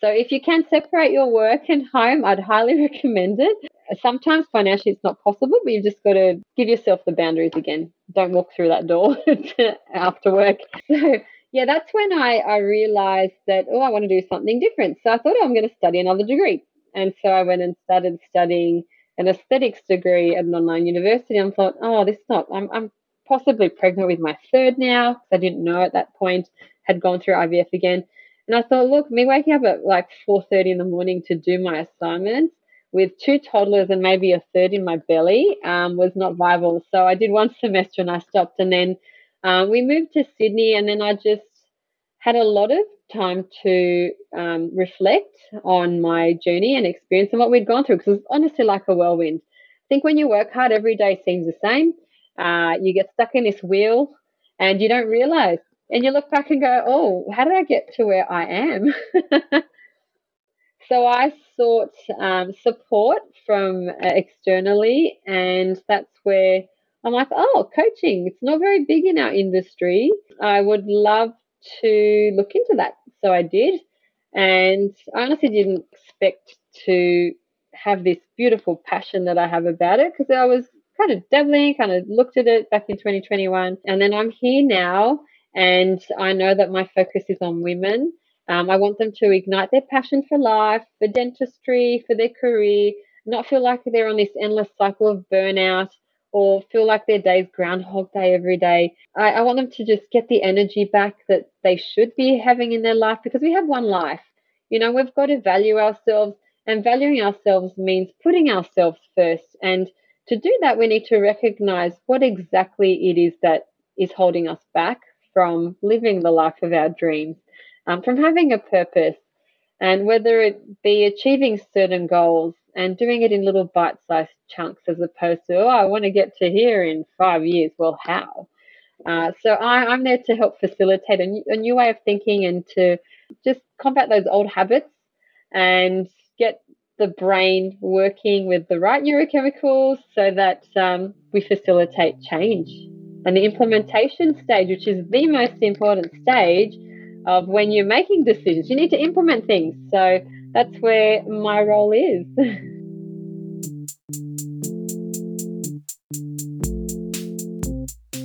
So if you can separate your work and home, I'd highly recommend it. Sometimes financially it's not possible, but you've just got to give yourself the boundaries again. Don't walk through that door after work. So yeah, that's when I, I realized that, oh, I want to do something different. So I thought, oh, I'm going to study another degree. And so I went and started studying an aesthetics degree at an online university. And I thought, oh, this is not, I'm, I'm possibly pregnant with my third now I didn't know at that point, had gone through IVF again. And I thought, look, me waking up at like 4.30 in the morning to do my assignments with two toddlers and maybe a third in my belly um, was not viable. So I did one semester and I stopped. And then uh, we moved to Sydney and then I just had a lot of time to um, reflect on my journey and experience and what we'd gone through because it was honestly like a whirlwind. I think when you work hard, every day seems the same. Uh, you get stuck in this wheel and you don't realize and you look back and go, oh, how did I get to where I am? so I sought um, support from uh, externally, and that's where I'm like, oh, coaching. It's not very big in our industry. I would love to look into that. So I did. And I honestly didn't expect to have this beautiful passion that I have about it because I was kind of dabbling, kind of looked at it back in 2021. And then I'm here now and I know that my focus is on women. Um, I want them to ignite their passion for life, for dentistry, for their career, not feel like they're on this endless cycle of burnout or feel like their day's groundhog day every day. I, I want them to just get the energy back that they should be having in their life because we have one life. You know, we've got to value ourselves, and valuing ourselves means putting ourselves first. And to do that, we need to recognize what exactly it is that is holding us back from living the life of our dreams, um, from having a purpose, and whether it be achieving certain goals and doing it in little bite sized chunks as opposed to, oh, I want to get to here in five years. Well, how? Uh, so I, am there to help facilitate a new, a new way of thinking and to just combat those old habits and get the brain working with the right neurochemicals so that um, we facilitate change and the implementation stage, which is the most important stage of when you're making decisions. You need to implement things. So that's where my role is.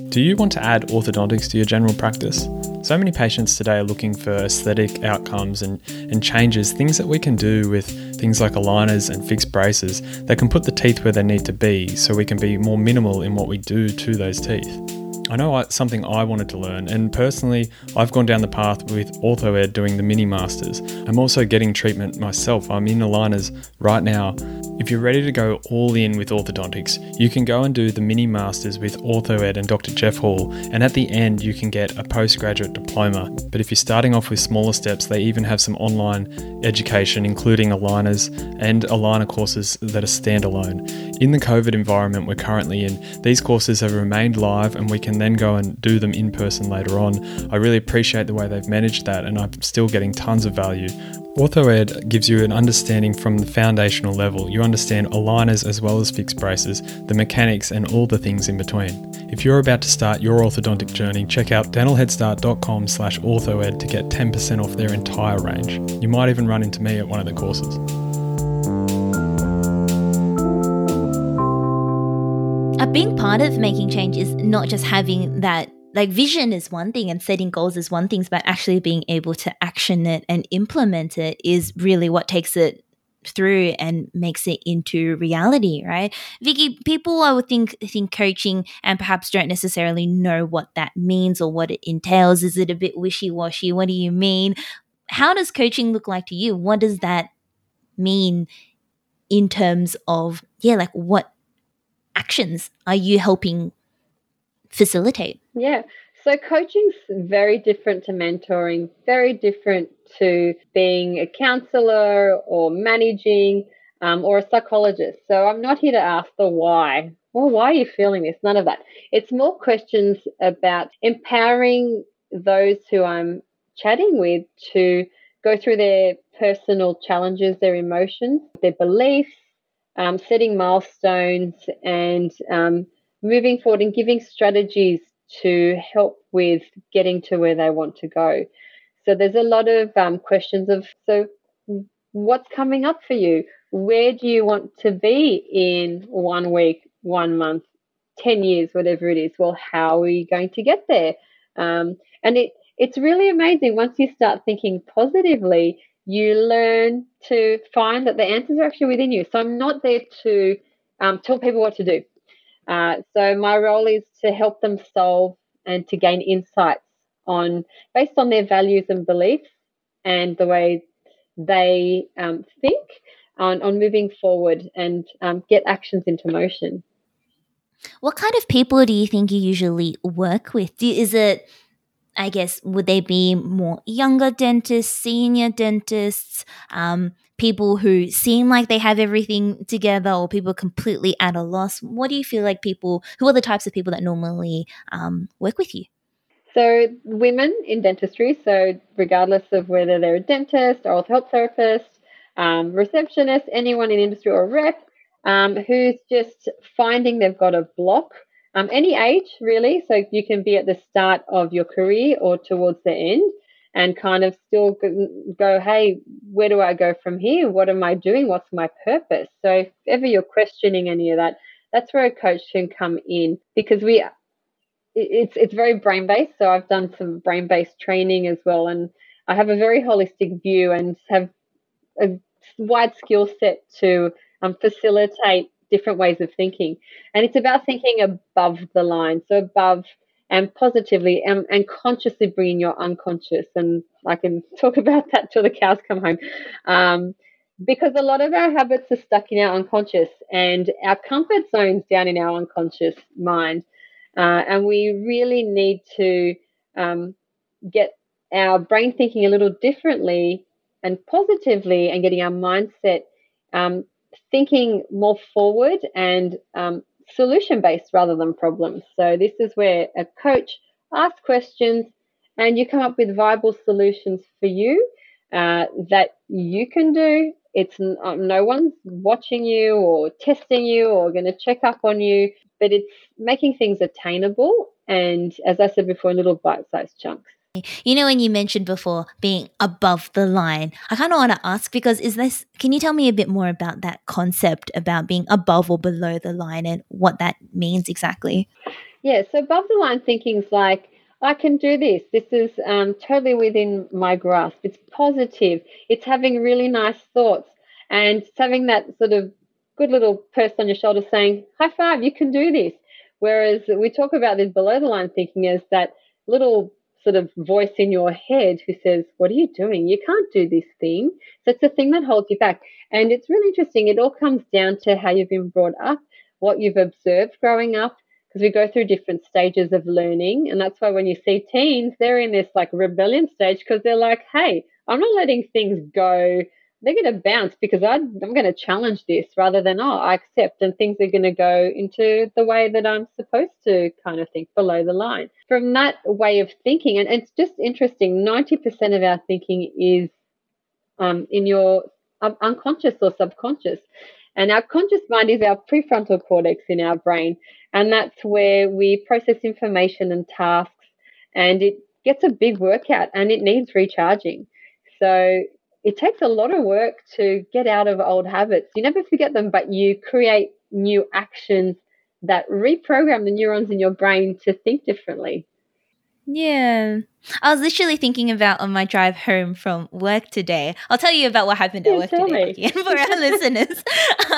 Do you want to add orthodontics to your general practice? So many patients today are looking for aesthetic outcomes and, and changes, things that we can do with things like aligners and fixed braces that can put the teeth where they need to be so we can be more minimal in what we do to those teeth. I know something I wanted to learn, and personally, I've gone down the path with OrthoEd doing the mini masters. I'm also getting treatment myself. I'm in aligners right now. If you're ready to go all in with orthodontics, you can go and do the mini masters with OrthoEd and Dr. Jeff Hall, and at the end, you can get a postgraduate diploma. But if you're starting off with smaller steps, they even have some online education, including aligners and aligner courses that are standalone. In the COVID environment we're currently in, these courses have remained live and we can then go and do them in person later on. I really appreciate the way they've managed that, and I'm still getting tons of value. OrthoEd gives you an understanding from the foundational level. You understand aligners as well as fixed braces, the mechanics, and all the things in between. If you're about to start your orthodontic journey, check out dentalheadstart.com slash orthoed to get 10% off their entire range. You might even run into me at one of the courses. Big part of making change is not just having that like vision is one thing and setting goals is one thing, but actually being able to action it and implement it is really what takes it through and makes it into reality, right? Vicky, people I would think think coaching and perhaps don't necessarily know what that means or what it entails. Is it a bit wishy-washy? What do you mean? How does coaching look like to you? What does that mean in terms of yeah, like what actions are you helping facilitate? Yeah. So coaching's very different to mentoring, very different to being a counselor or managing um, or a psychologist. So I'm not here to ask the why. Well, why are you feeling this? None of that. It's more questions about empowering those who I'm chatting with to go through their personal challenges, their emotions, their beliefs, um, setting milestones, and um, moving forward and giving strategies to help with getting to where they want to go. So there's a lot of um, questions of so what's coming up for you? Where do you want to be in one week, one month, 10 years, whatever it is? Well, how are you going to get there? Um, and it, it's really amazing. Once you start thinking positively, you learn to find that the answers are actually within you. So I'm not there to um, tell people what to do. Uh, so my role is to help them solve and to gain insights on based on their values and beliefs and the way they um, think on, on moving forward and um, get actions into motion. What kind of people do you think you usually work with? Do, is it, I guess, would they be more younger dentists, senior dentists, um, people who seem like they have everything together, or people completely at a loss? What do you feel like people, who are the types of people that normally um, work with you? So, women in dentistry, so regardless of whether they're a dentist, oral health therapist, um, receptionist, anyone in industry or rep, um, who's just finding they've got a block, um, any age really. So, you can be at the start of your career or towards the end and kind of still go, hey, where do I go from here? What am I doing? What's my purpose? So, if ever you're questioning any of that, that's where a coach can come in because we it's it's very brain based. So I've done some brain based training as well, and I have a very holistic view and have a wide skill set to um, facilitate different ways of thinking. And it's about thinking above the line, so above and positively and, and consciously bringing your unconscious. And I can talk about that till the cows come home. Um, because a lot of our habits are stuck in our unconscious and our comfort zones down in our unconscious mind. Uh, and we really need to um, get our brain thinking a little differently and positively and getting our mindset um, thinking more forward and um, solution based rather than problems. So, this is where a coach asks questions and you come up with viable solutions for you uh, that you can do. It's uh, no one's watching you or testing you or going to check up on you but it's making things attainable and, as I said before, little bite sized chunks. You know, when you mentioned before being above the line, I kind of want to ask because is this, can you tell me a bit more about that concept about being above or below the line and what that means exactly? Yeah, so above the line thinking is like, I can do this. This is um, totally within my grasp. It's positive. It's having really nice thoughts and it's having that sort of good little person on your shoulder saying, high five, you can do this. Whereas we talk about this below the line thinking as that little sort of voice in your head who says, What are you doing? You can't do this thing. So it's the thing that holds you back. And it's really interesting. It all comes down to how you've been brought up, what you've observed growing up, because we go through different stages of learning. And that's why when you see teens, they're in this like rebellion stage because they're like, Hey, I'm not letting things go they're going to bounce because I, am going to challenge this rather than, oh, I accept and things are going to go into the way that I'm supposed to kind of think below the line. From that way of thinking, and it's just interesting, 90% of our thinking is um, in your unconscious or subconscious. And our conscious mind is our prefrontal cortex in our brain. And that's where we process information and tasks. And it gets a big workout and it needs recharging. So it takes a lot of work to get out of old habits. You never forget them, but you create new actions that reprogram the neurons in your brain to think differently. Yeah. I was literally thinking about on my drive home from work today. I'll tell you about what happened at yeah, work today for our listeners.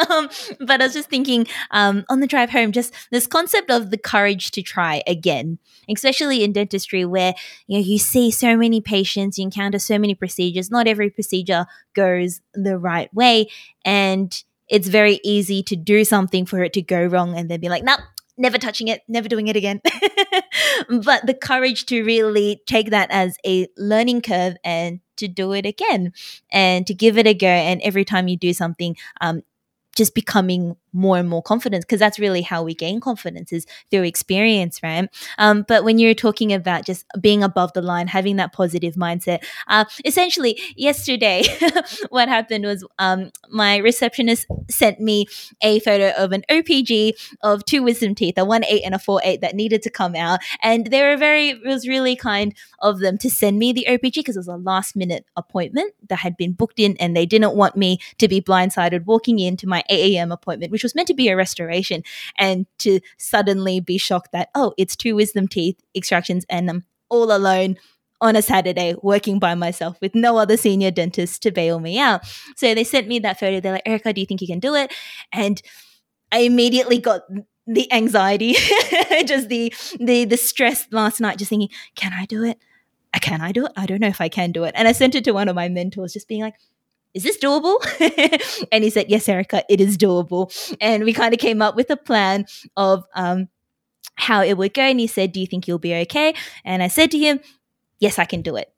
Um, but I was just thinking um, on the drive home, just this concept of the courage to try again, especially in dentistry, where you know you see so many patients, you encounter so many procedures. Not every procedure goes the right way, and it's very easy to do something for it to go wrong, and then be like, "Nope, never touching it, never doing it again. but the courage to really take that as a learning curve and to do it again and to give it a go. And every time you do something, um, just becoming more and more confidence because that's really how we gain confidence is through experience right? Um, but when you're talking about just being above the line having that positive mindset uh, essentially yesterday what happened was um, my receptionist sent me a photo of an opg of two wisdom teeth a 1 8 and a 4 8 that needed to come out. And they were very it was really kind of them to send me the opg because it was a last minute appointment that had been booked in and they didn't want me to be blindsided walking into my 8 a.m appointment which was meant to be a restoration, and to suddenly be shocked that, oh, it's two wisdom teeth extractions and I'm all alone on a Saturday working by myself with no other senior dentist to bail me out. So they sent me that photo. They're like, Erica, do you think you can do it? And I immediately got the anxiety, just the the the stress last night, just thinking, can I do it? Can I do it? I don't know if I can do it. And I sent it to one of my mentors, just being like, is this doable? and he said, yes, Erica, it is doable. And we kind of came up with a plan of um, how it would go. And he said, do you think you'll be okay? And I said to him, yes, I can do it.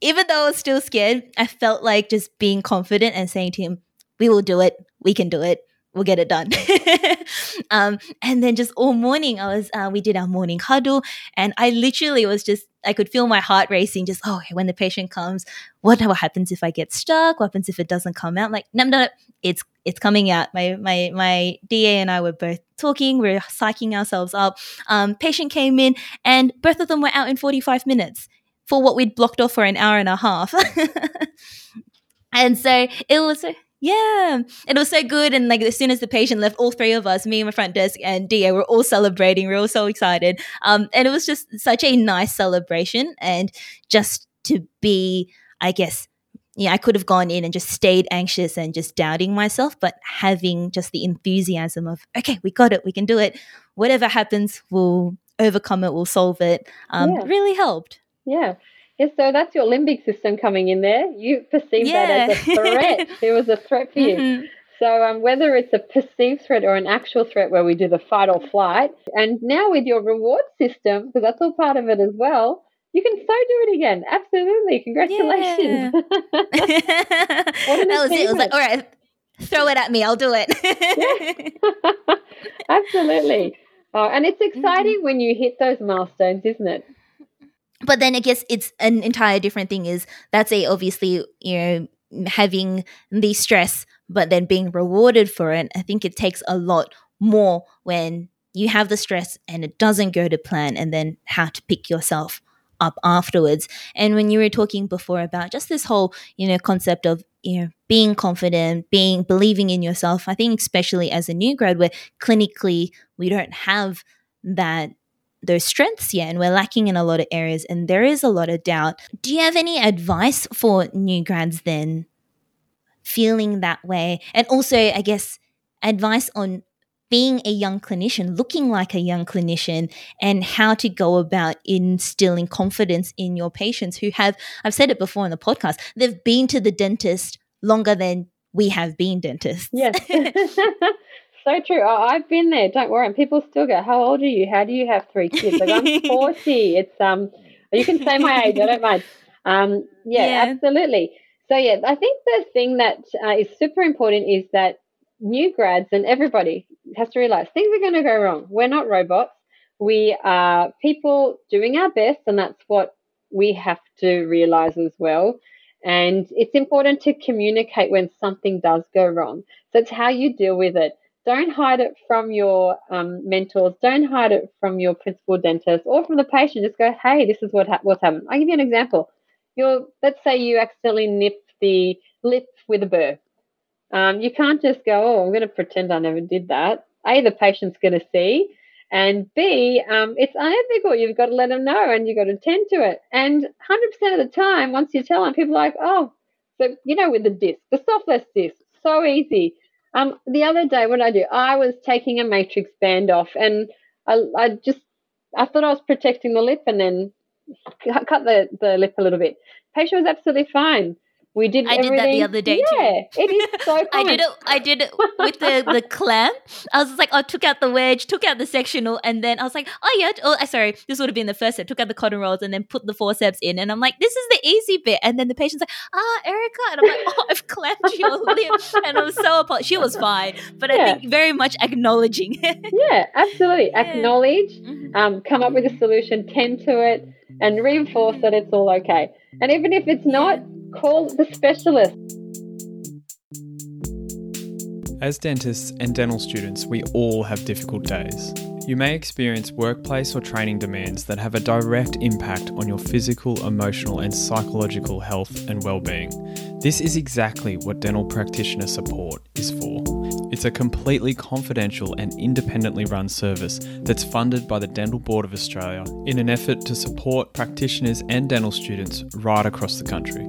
Even though I was still scared, I felt like just being confident and saying to him, we will do it. We can do it we'll get it done. um, and then just all morning, I was uh, we did our morning huddle, and I literally was just I could feel my heart racing. Just oh, when the patient comes, what what happens if I get stuck? What happens if it doesn't come out? Like no, no, it's it's coming out. My my my DA and I were both talking. We are psyching ourselves up. Um, patient came in, and both of them were out in forty five minutes for what we'd blocked off for an hour and a half. and so it was yeah. It was so good. And like as soon as the patient left, all three of us, me and my front desk and DA, were all celebrating. We were all so excited. Um, and it was just such a nice celebration. And just to be, I guess, yeah, I could have gone in and just stayed anxious and just doubting myself, but having just the enthusiasm of, okay, we got it, we can do it. Whatever happens, we'll overcome it, we'll solve it. Um, yeah. Really helped. Yeah. Yes, so that's your limbic system coming in there. You perceive yeah. that as a threat. it was a threat for you. Mm-hmm. So um, whether it's a perceived threat or an actual threat where we do the fight or flight, and now with your reward system, because that's all part of it as well, you can so do it again. Absolutely. Congratulations. Yeah. that was it. It was like, all right, throw it at me. I'll do it. Absolutely. Oh, and it's exciting mm-hmm. when you hit those milestones, isn't it? But then I guess it's an entire different thing. Is that's a obviously you know having the stress, but then being rewarded for it. I think it takes a lot more when you have the stress and it doesn't go to plan, and then how to pick yourself up afterwards. And when you were talking before about just this whole you know concept of you know being confident, being believing in yourself, I think especially as a new grad where clinically we don't have that those strengths yet and we're lacking in a lot of areas and there is a lot of doubt. Do you have any advice for new grads then feeling that way? And also, I guess, advice on being a young clinician, looking like a young clinician, and how to go about instilling confidence in your patients who have, I've said it before in the podcast, they've been to the dentist longer than we have been dentists. Yes. so true. Oh, I've been there. Don't worry. And people still go, "How old are you? How do you have three kids?" Like I'm forty. It's um, you can say my age. I don't mind. Um, yeah, yeah. absolutely. So yeah, I think the thing that uh, is super important is that new grads and everybody has to realize things are going to go wrong. We're not robots. We are people doing our best, and that's what we have to realize as well. And it's important to communicate when something does go wrong. So it's how you deal with it. Don't hide it from your um, mentors. Don't hide it from your principal dentist or from the patient. Just go, hey, this is what ha- what's happened. I'll give you an example. You're, let's say you accidentally nip the lip with a burr. Um, you can't just go, oh, I'm going to pretend I never did that. A, the patient's going to see, and B, um, it's unethical. You've got to let them know and you've got to attend to it. And 100% of the time, once you tell them, people are like, oh, so, you know, with the disc, the Sof-Lex disc, so easy. Um, the other day, what did I do? I was taking a matrix band off, and I, I just I thought I was protecting the lip, and then cut the, the lip a little bit. Patient was absolutely fine. We did. I everything. did that the other day yeah, too. it is so. I did it. I did it with the the clamp. I was like, I took out the wedge, took out the sectional, and then I was like, oh yeah. Oh, sorry, this would have been the first step. Took out the cotton rolls and then put the forceps in, and I'm like, this is the easy bit. And then the patient's like, ah, Erica, and I'm like, oh, I've clamped your lip, and I was so appalled. She was fine, but yeah. I think very much acknowledging. yeah, absolutely. Yeah. Acknowledge. Mm-hmm. Um, come up with a solution. Tend to it, and reinforce that it's all okay. And even if it's not Call the specialist. As dentists and dental students, we all have difficult days. You may experience workplace or training demands that have a direct impact on your physical, emotional, and psychological health and well-being. This is exactly what dental practitioner support is for. It's a completely confidential and independently run service that's funded by the Dental Board of Australia in an effort to support practitioners and dental students right across the country.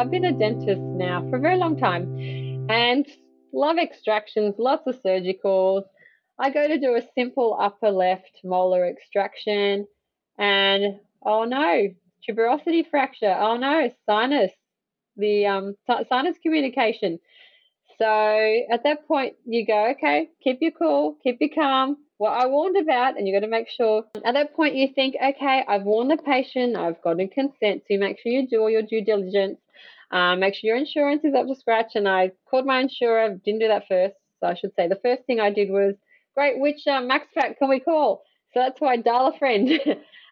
I've been a dentist now for a very long time and love extractions, lots of surgicals. I go to do a simple upper left molar extraction and oh no, tuberosity fracture. Oh no, sinus, the um, sinus communication. So at that point, you go, okay, keep your cool, keep your calm. What I warned about, and you got to make sure. At that point, you think, okay, I've warned the patient, I've gotten consent, so you make sure you do all your due diligence. Um, make sure your insurance is up to scratch. And I called my insurer, didn't do that first. So I should say the first thing I did was, great, which uh, MaxFac can we call? So that's why I dial a friend.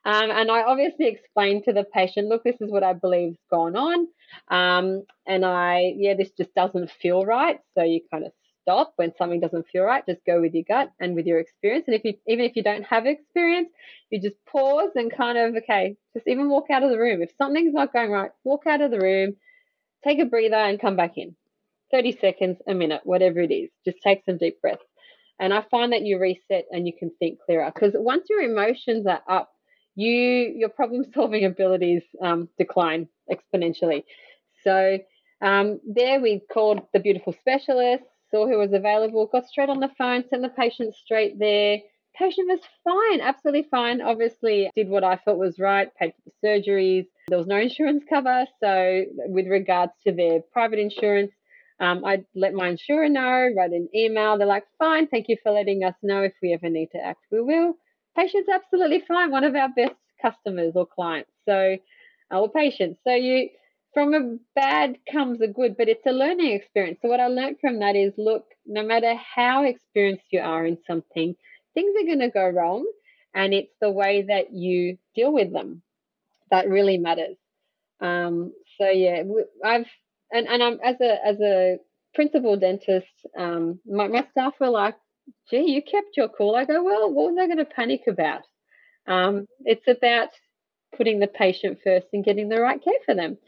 um, and I obviously explained to the patient, look, this is what I believe's gone on. Um, and I, yeah, this just doesn't feel right. So you kind of stop when something doesn't feel right. Just go with your gut and with your experience. And if you, even if you don't have experience, you just pause and kind of, okay, just even walk out of the room. If something's not going right, walk out of the room take a breather and come back in. 30 seconds, a minute, whatever it is. Just take some deep breaths. And I find that you reset and you can think clearer because once your emotions are up, you your problem solving abilities um, decline exponentially. So um, there we called the beautiful specialist, saw who was available, got straight on the phone, sent the patient straight there. Patient was fine, absolutely fine. Obviously, did what I thought was right, paid for the surgeries, there was no insurance cover. So, with regards to their private insurance, um, I let my insurer know, write an email. They're like, fine, thank you for letting us know. If we ever need to act, we will. Patient's absolutely fine. One of our best customers or clients. So, our patients. So, you, from a bad comes a good, but it's a learning experience. So, what I learned from that is look, no matter how experienced you are in something, things are going to go wrong. And it's the way that you deal with them that really matters. Um, so yeah, I've and and I'm as a as a principal dentist, um, my, my staff were like, "Gee, you kept your cool." I go, "Well, what was I going to panic about?" Um, it's about putting the patient first and getting the right care for them.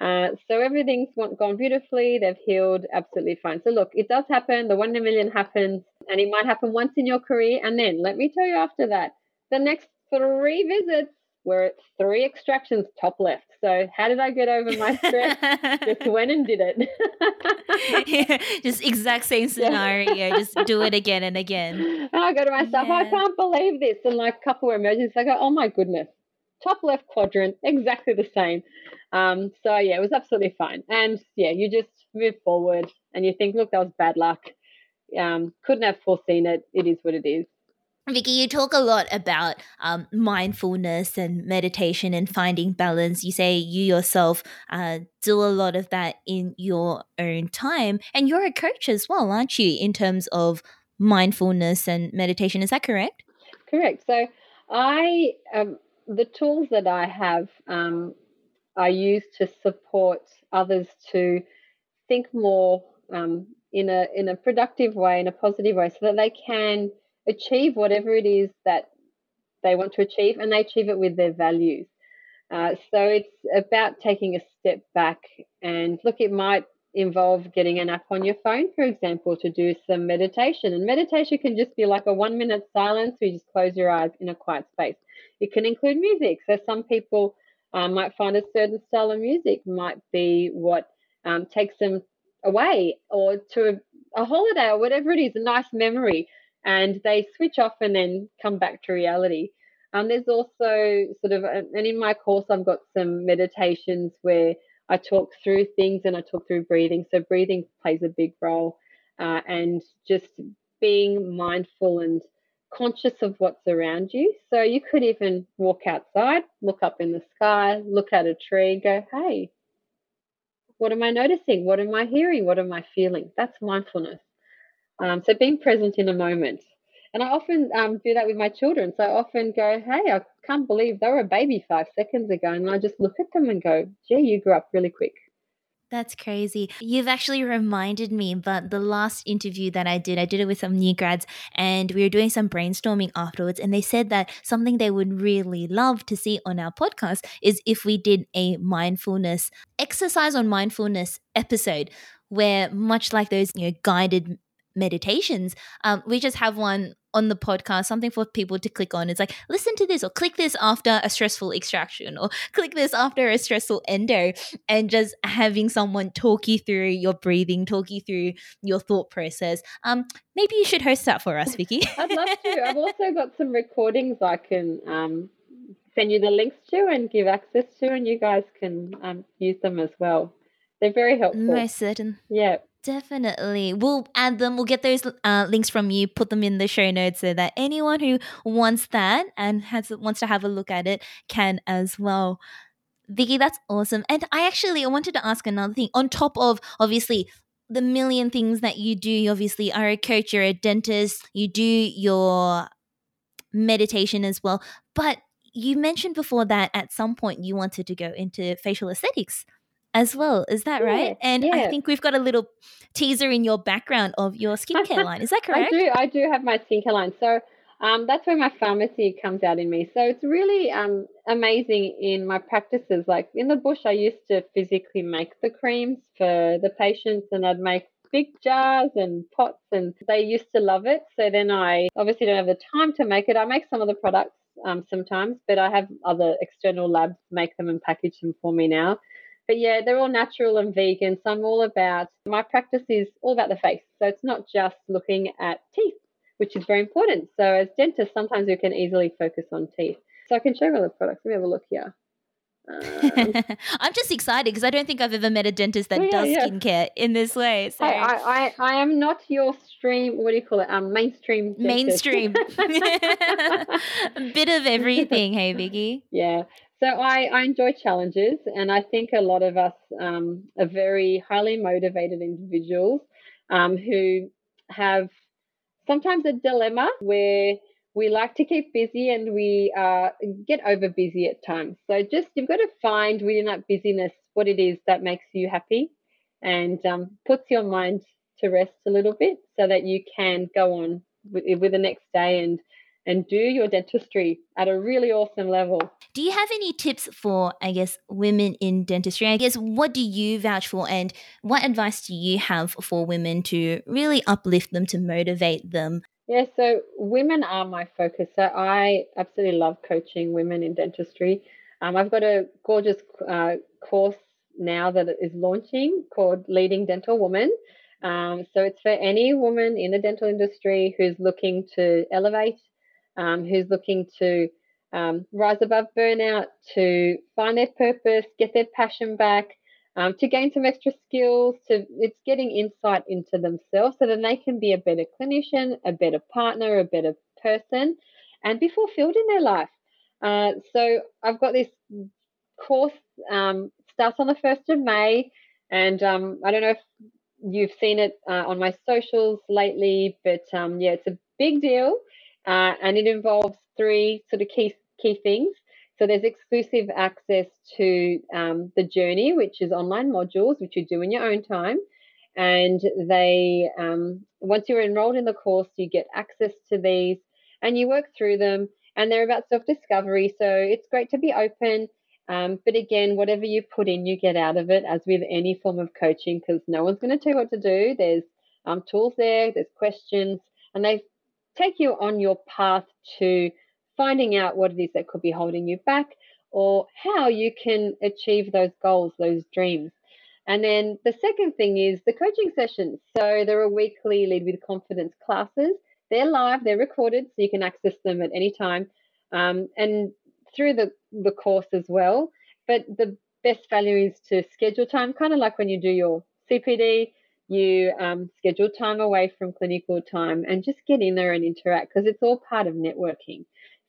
Uh, so everything's gone beautifully. They've healed absolutely fine. So look, it does happen. The one in a million happens, and it might happen once in your career. And then let me tell you, after that, the next three visits where it's three extractions top left. So how did I get over my stress? just went and did it. yeah, just exact same scenario. Yeah. Just do it again and again. And I go to myself, yeah. I can't believe this. And like a couple of emergencies, I go, oh my goodness, top left quadrant, exactly the same. Um, so yeah, it was absolutely fine. And yeah, you just move forward and you think, look, that was bad luck. Um, couldn't have foreseen it. It is what it is. Vicky, you talk a lot about um, mindfulness and meditation and finding balance. You say you yourself uh, do a lot of that in your own time, and you're a coach as well, aren't you, in terms of mindfulness and meditation? Is that correct? Correct. So, I um, the tools that I have, um, I use to support others to think more um, in a in a productive way, in a positive way, so that they can achieve whatever it is that they want to achieve, and they achieve it with their values. Uh, so it's about taking a step back and look. It might involve getting an app on your phone, for example, to do some meditation. And meditation can just be like a one minute silence where you just close your eyes in a quiet space. It can include music. So some people um, might find a certain style of music might be what um, takes them away or to a, a holiday or whatever it is, a nice memory. And they switch off and then come back to reality. Um, there's also sort of, and in my course, I've got some meditations where I talk through things and I talk through breathing. So breathing plays a big role, uh, and just being mindful and conscious of what's around you. So you could even walk outside, look up in the sky, look at a tree, go, hey, what am I noticing? What am I hearing? What am I feeling? That's mindfulness. Um, so being present in a moment. And I often um, do that with my children. So I often go, hey, I can't believe they were a baby five seconds ago. And I just look at them and go, gee, you grew up really quick. That's crazy. You've actually reminded me, but the last interview that I did, I did it with some new grads and we were doing some brainstorming afterwards. And they said that something they would really love to see on our podcast is if we did a mindfulness exercise on mindfulness episode where, much like those you know, guided meditations, um, we just have one on the podcast, something for people to click on. It's like, listen to this or click this after a stressful extraction or click this after a stressful endo and just having someone talk you through your breathing, talk you through your thought process. Um, maybe you should host that for us, Vicky. I'd love to. I've also got some recordings I can um, send you the links to and give access to, and you guys can um, use them as well. They're very helpful. Most certain. Yeah. Definitely. We'll add them. We'll get those uh, links from you, put them in the show notes so that anyone who wants that and has wants to have a look at it can as well. Vicky, that's awesome. And I actually I wanted to ask another thing on top of obviously the million things that you do. You obviously are a coach, you're a dentist, you do your meditation as well. But you mentioned before that at some point you wanted to go into facial aesthetics as well. Is that yeah, right? And yeah. I think we've got a little teaser in your background of your skincare line. Is that correct? I do. I do have my skincare line. So um, that's where my pharmacy comes out in me. So it's really um, amazing in my practices. Like in the bush, I used to physically make the creams for the patients, and I'd make big jars and pots, and they used to love it. So then I obviously don't have the time to make it. I make some of the products um, sometimes, but I have other external labs make them and package them for me now. But yeah, they're all natural and vegan. So I'm all about my practice is all about the face. So it's not just looking at teeth, which is very important. So as dentists, sometimes we can easily focus on teeth. So I can show you all the products. Let me have a look here. Um, I'm just excited because I don't think I've ever met a dentist that yeah, does yeah. skincare in this way. So. I, I, I am not your stream. What do you call it? Um, mainstream. Dentist. Mainstream. a bit of everything. Hey, Vicky. Yeah. So I, I enjoy challenges, and I think a lot of us um, are very highly motivated individuals um, who have sometimes a dilemma where we like to keep busy and we uh, get over busy at times. So just you've got to find within that busyness what it is that makes you happy and um, puts your mind to rest a little bit so that you can go on with, with the next day and and do your dentistry at a really awesome level. Do you have any tips for, I guess, women in dentistry? I guess, what do you vouch for, and what advice do you have for women to really uplift them, to motivate them? Yeah, so women are my focus. So I absolutely love coaching women in dentistry. Um, I've got a gorgeous uh, course now that is launching called Leading Dental Woman. Um, so it's for any woman in the dental industry who's looking to elevate um, who's looking to um, rise above burnout, to find their purpose, get their passion back, um, to gain some extra skills. To it's getting insight into themselves so that they can be a better clinician, a better partner, a better person, and be fulfilled in their life. Uh, so I've got this course um, starts on the first of May, and um, I don't know if you've seen it uh, on my socials lately, but um, yeah, it's a big deal uh, and it involves three sort of key key things. So there's exclusive access to um, the journey, which is online modules, which you do in your own time. and they um, once you're enrolled in the course, you get access to these, and you work through them. And they're about self discovery, so it's great to be open. Um, but again, whatever you put in, you get out of it, as with any form of coaching, because no one's going to tell you what to do. There's um, tools there, there's questions, and they take you on your path to finding out what it is that could be holding you back or how you can achieve those goals, those dreams. And then the second thing is the coaching sessions. So there are weekly Lead with Confidence classes. They're live, they're recorded, so you can access them at any time um, and through the, the course as well. But the best value is to schedule time, kind of like when you do your CPD, you um, schedule time away from clinical time and just get in there and interact because it's all part of networking.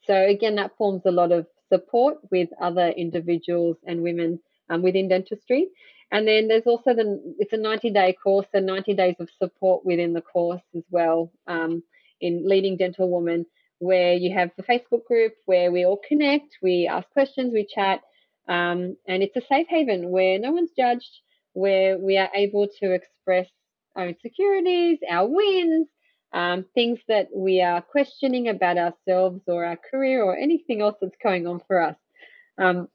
So, again, that forms a lot of support with other individuals and women um, within dentistry. And then there's also the it's a 90 day course, so 90 days of support within the course as well um, in leading dental woman, where you have the Facebook group where we all connect, we ask questions, we chat, um, and it's a safe haven where no one's judged, where we are able to express our insecurities, our wins, um, things that we are questioning about ourselves or our career or anything else that's going on for us. Um,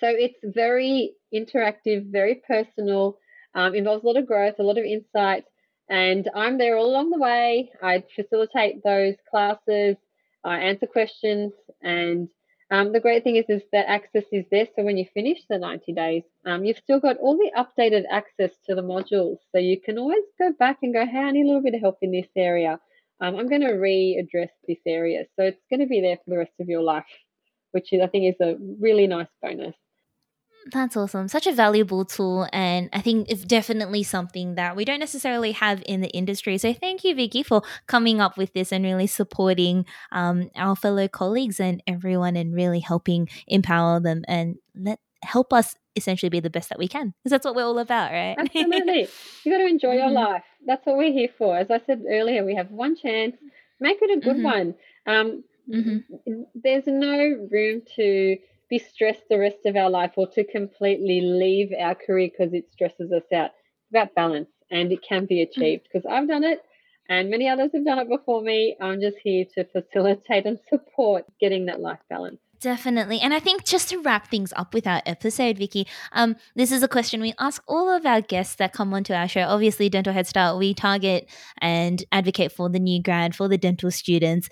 so it's very interactive, very personal, um, involves a lot of growth, a lot of insight, and I'm there all along the way. I facilitate those classes, I answer questions, and um, the great thing is, is that access is there. So when you finish the 90 days, um, you've still got all the updated access to the modules. So you can always go back and go, hey, I need a little bit of help in this area. Um, I'm going to readdress this area. So it's going to be there for the rest of your life, which is, I think is a really nice bonus. That's awesome. Such a valuable tool. And I think it's definitely something that we don't necessarily have in the industry. So thank you, Vicky, for coming up with this and really supporting um, our fellow colleagues and everyone and really helping empower them and let help us essentially be the best that we can. Because that's what we're all about, right? Absolutely. you got to enjoy mm-hmm. your life. That's what we're here for. As I said earlier, we have one chance. Make it a good mm-hmm. one. Um, mm-hmm. There's no room to be stressed the rest of our life or to completely leave our career because it stresses us out. It's about balance and it can be achieved because I've done it and many others have done it before me. I'm just here to facilitate and support getting that life balance. Definitely. And I think just to wrap things up with our episode, Vicky, um, this is a question we ask all of our guests that come onto our show. Obviously, Dental Head Start, we target and advocate for the new grad, for the dental students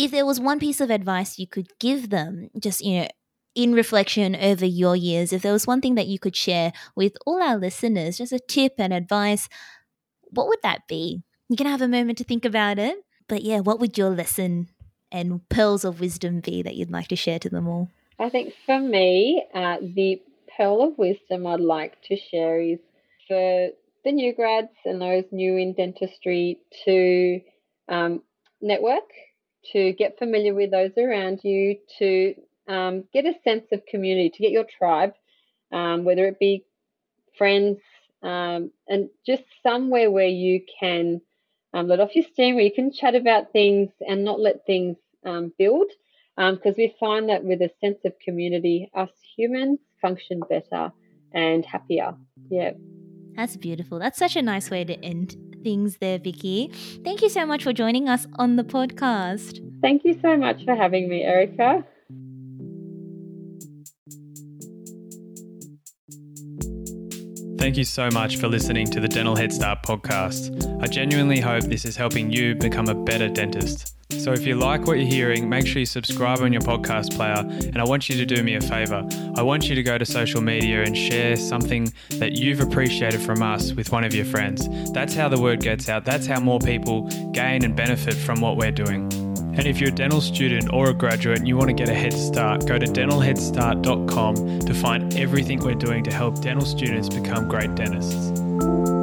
if there was one piece of advice you could give them, just, you know, in reflection over your years, if there was one thing that you could share with all our listeners, just a tip and advice, what would that be? You can have a moment to think about it. But yeah, what would your lesson and pearls of wisdom be that you'd like to share to them all? I think for me, uh, the pearl of wisdom I'd like to share is for the new grads and those new in dentistry to um, network to get familiar with those around you, to um, get a sense of community, to get your tribe, um, whether it be friends, um, and just somewhere where you can um, let off your steam, where you can chat about things and not let things um, build. Because um, we find that with a sense of community, us humans function better and happier. Yeah. That's beautiful. That's such a nice way to end things there, Vicky. Thank you so much for joining us on the podcast. Thank you so much for having me, Erica. Thank you so much for listening to the Dental Head Start podcast. I genuinely hope this is helping you become a better dentist. So if you like what you're hearing, make sure you subscribe on your podcast player. And I want you to do me a favor. I want you to go to social media and share something that you've appreciated from us with one of your friends. That's how the word gets out. That's how more people gain and benefit from what we're doing. And if you're a dental student or a graduate and you want to get a head start, go to dentalheadstart.com to find everything we're doing to help dental students become great dentists.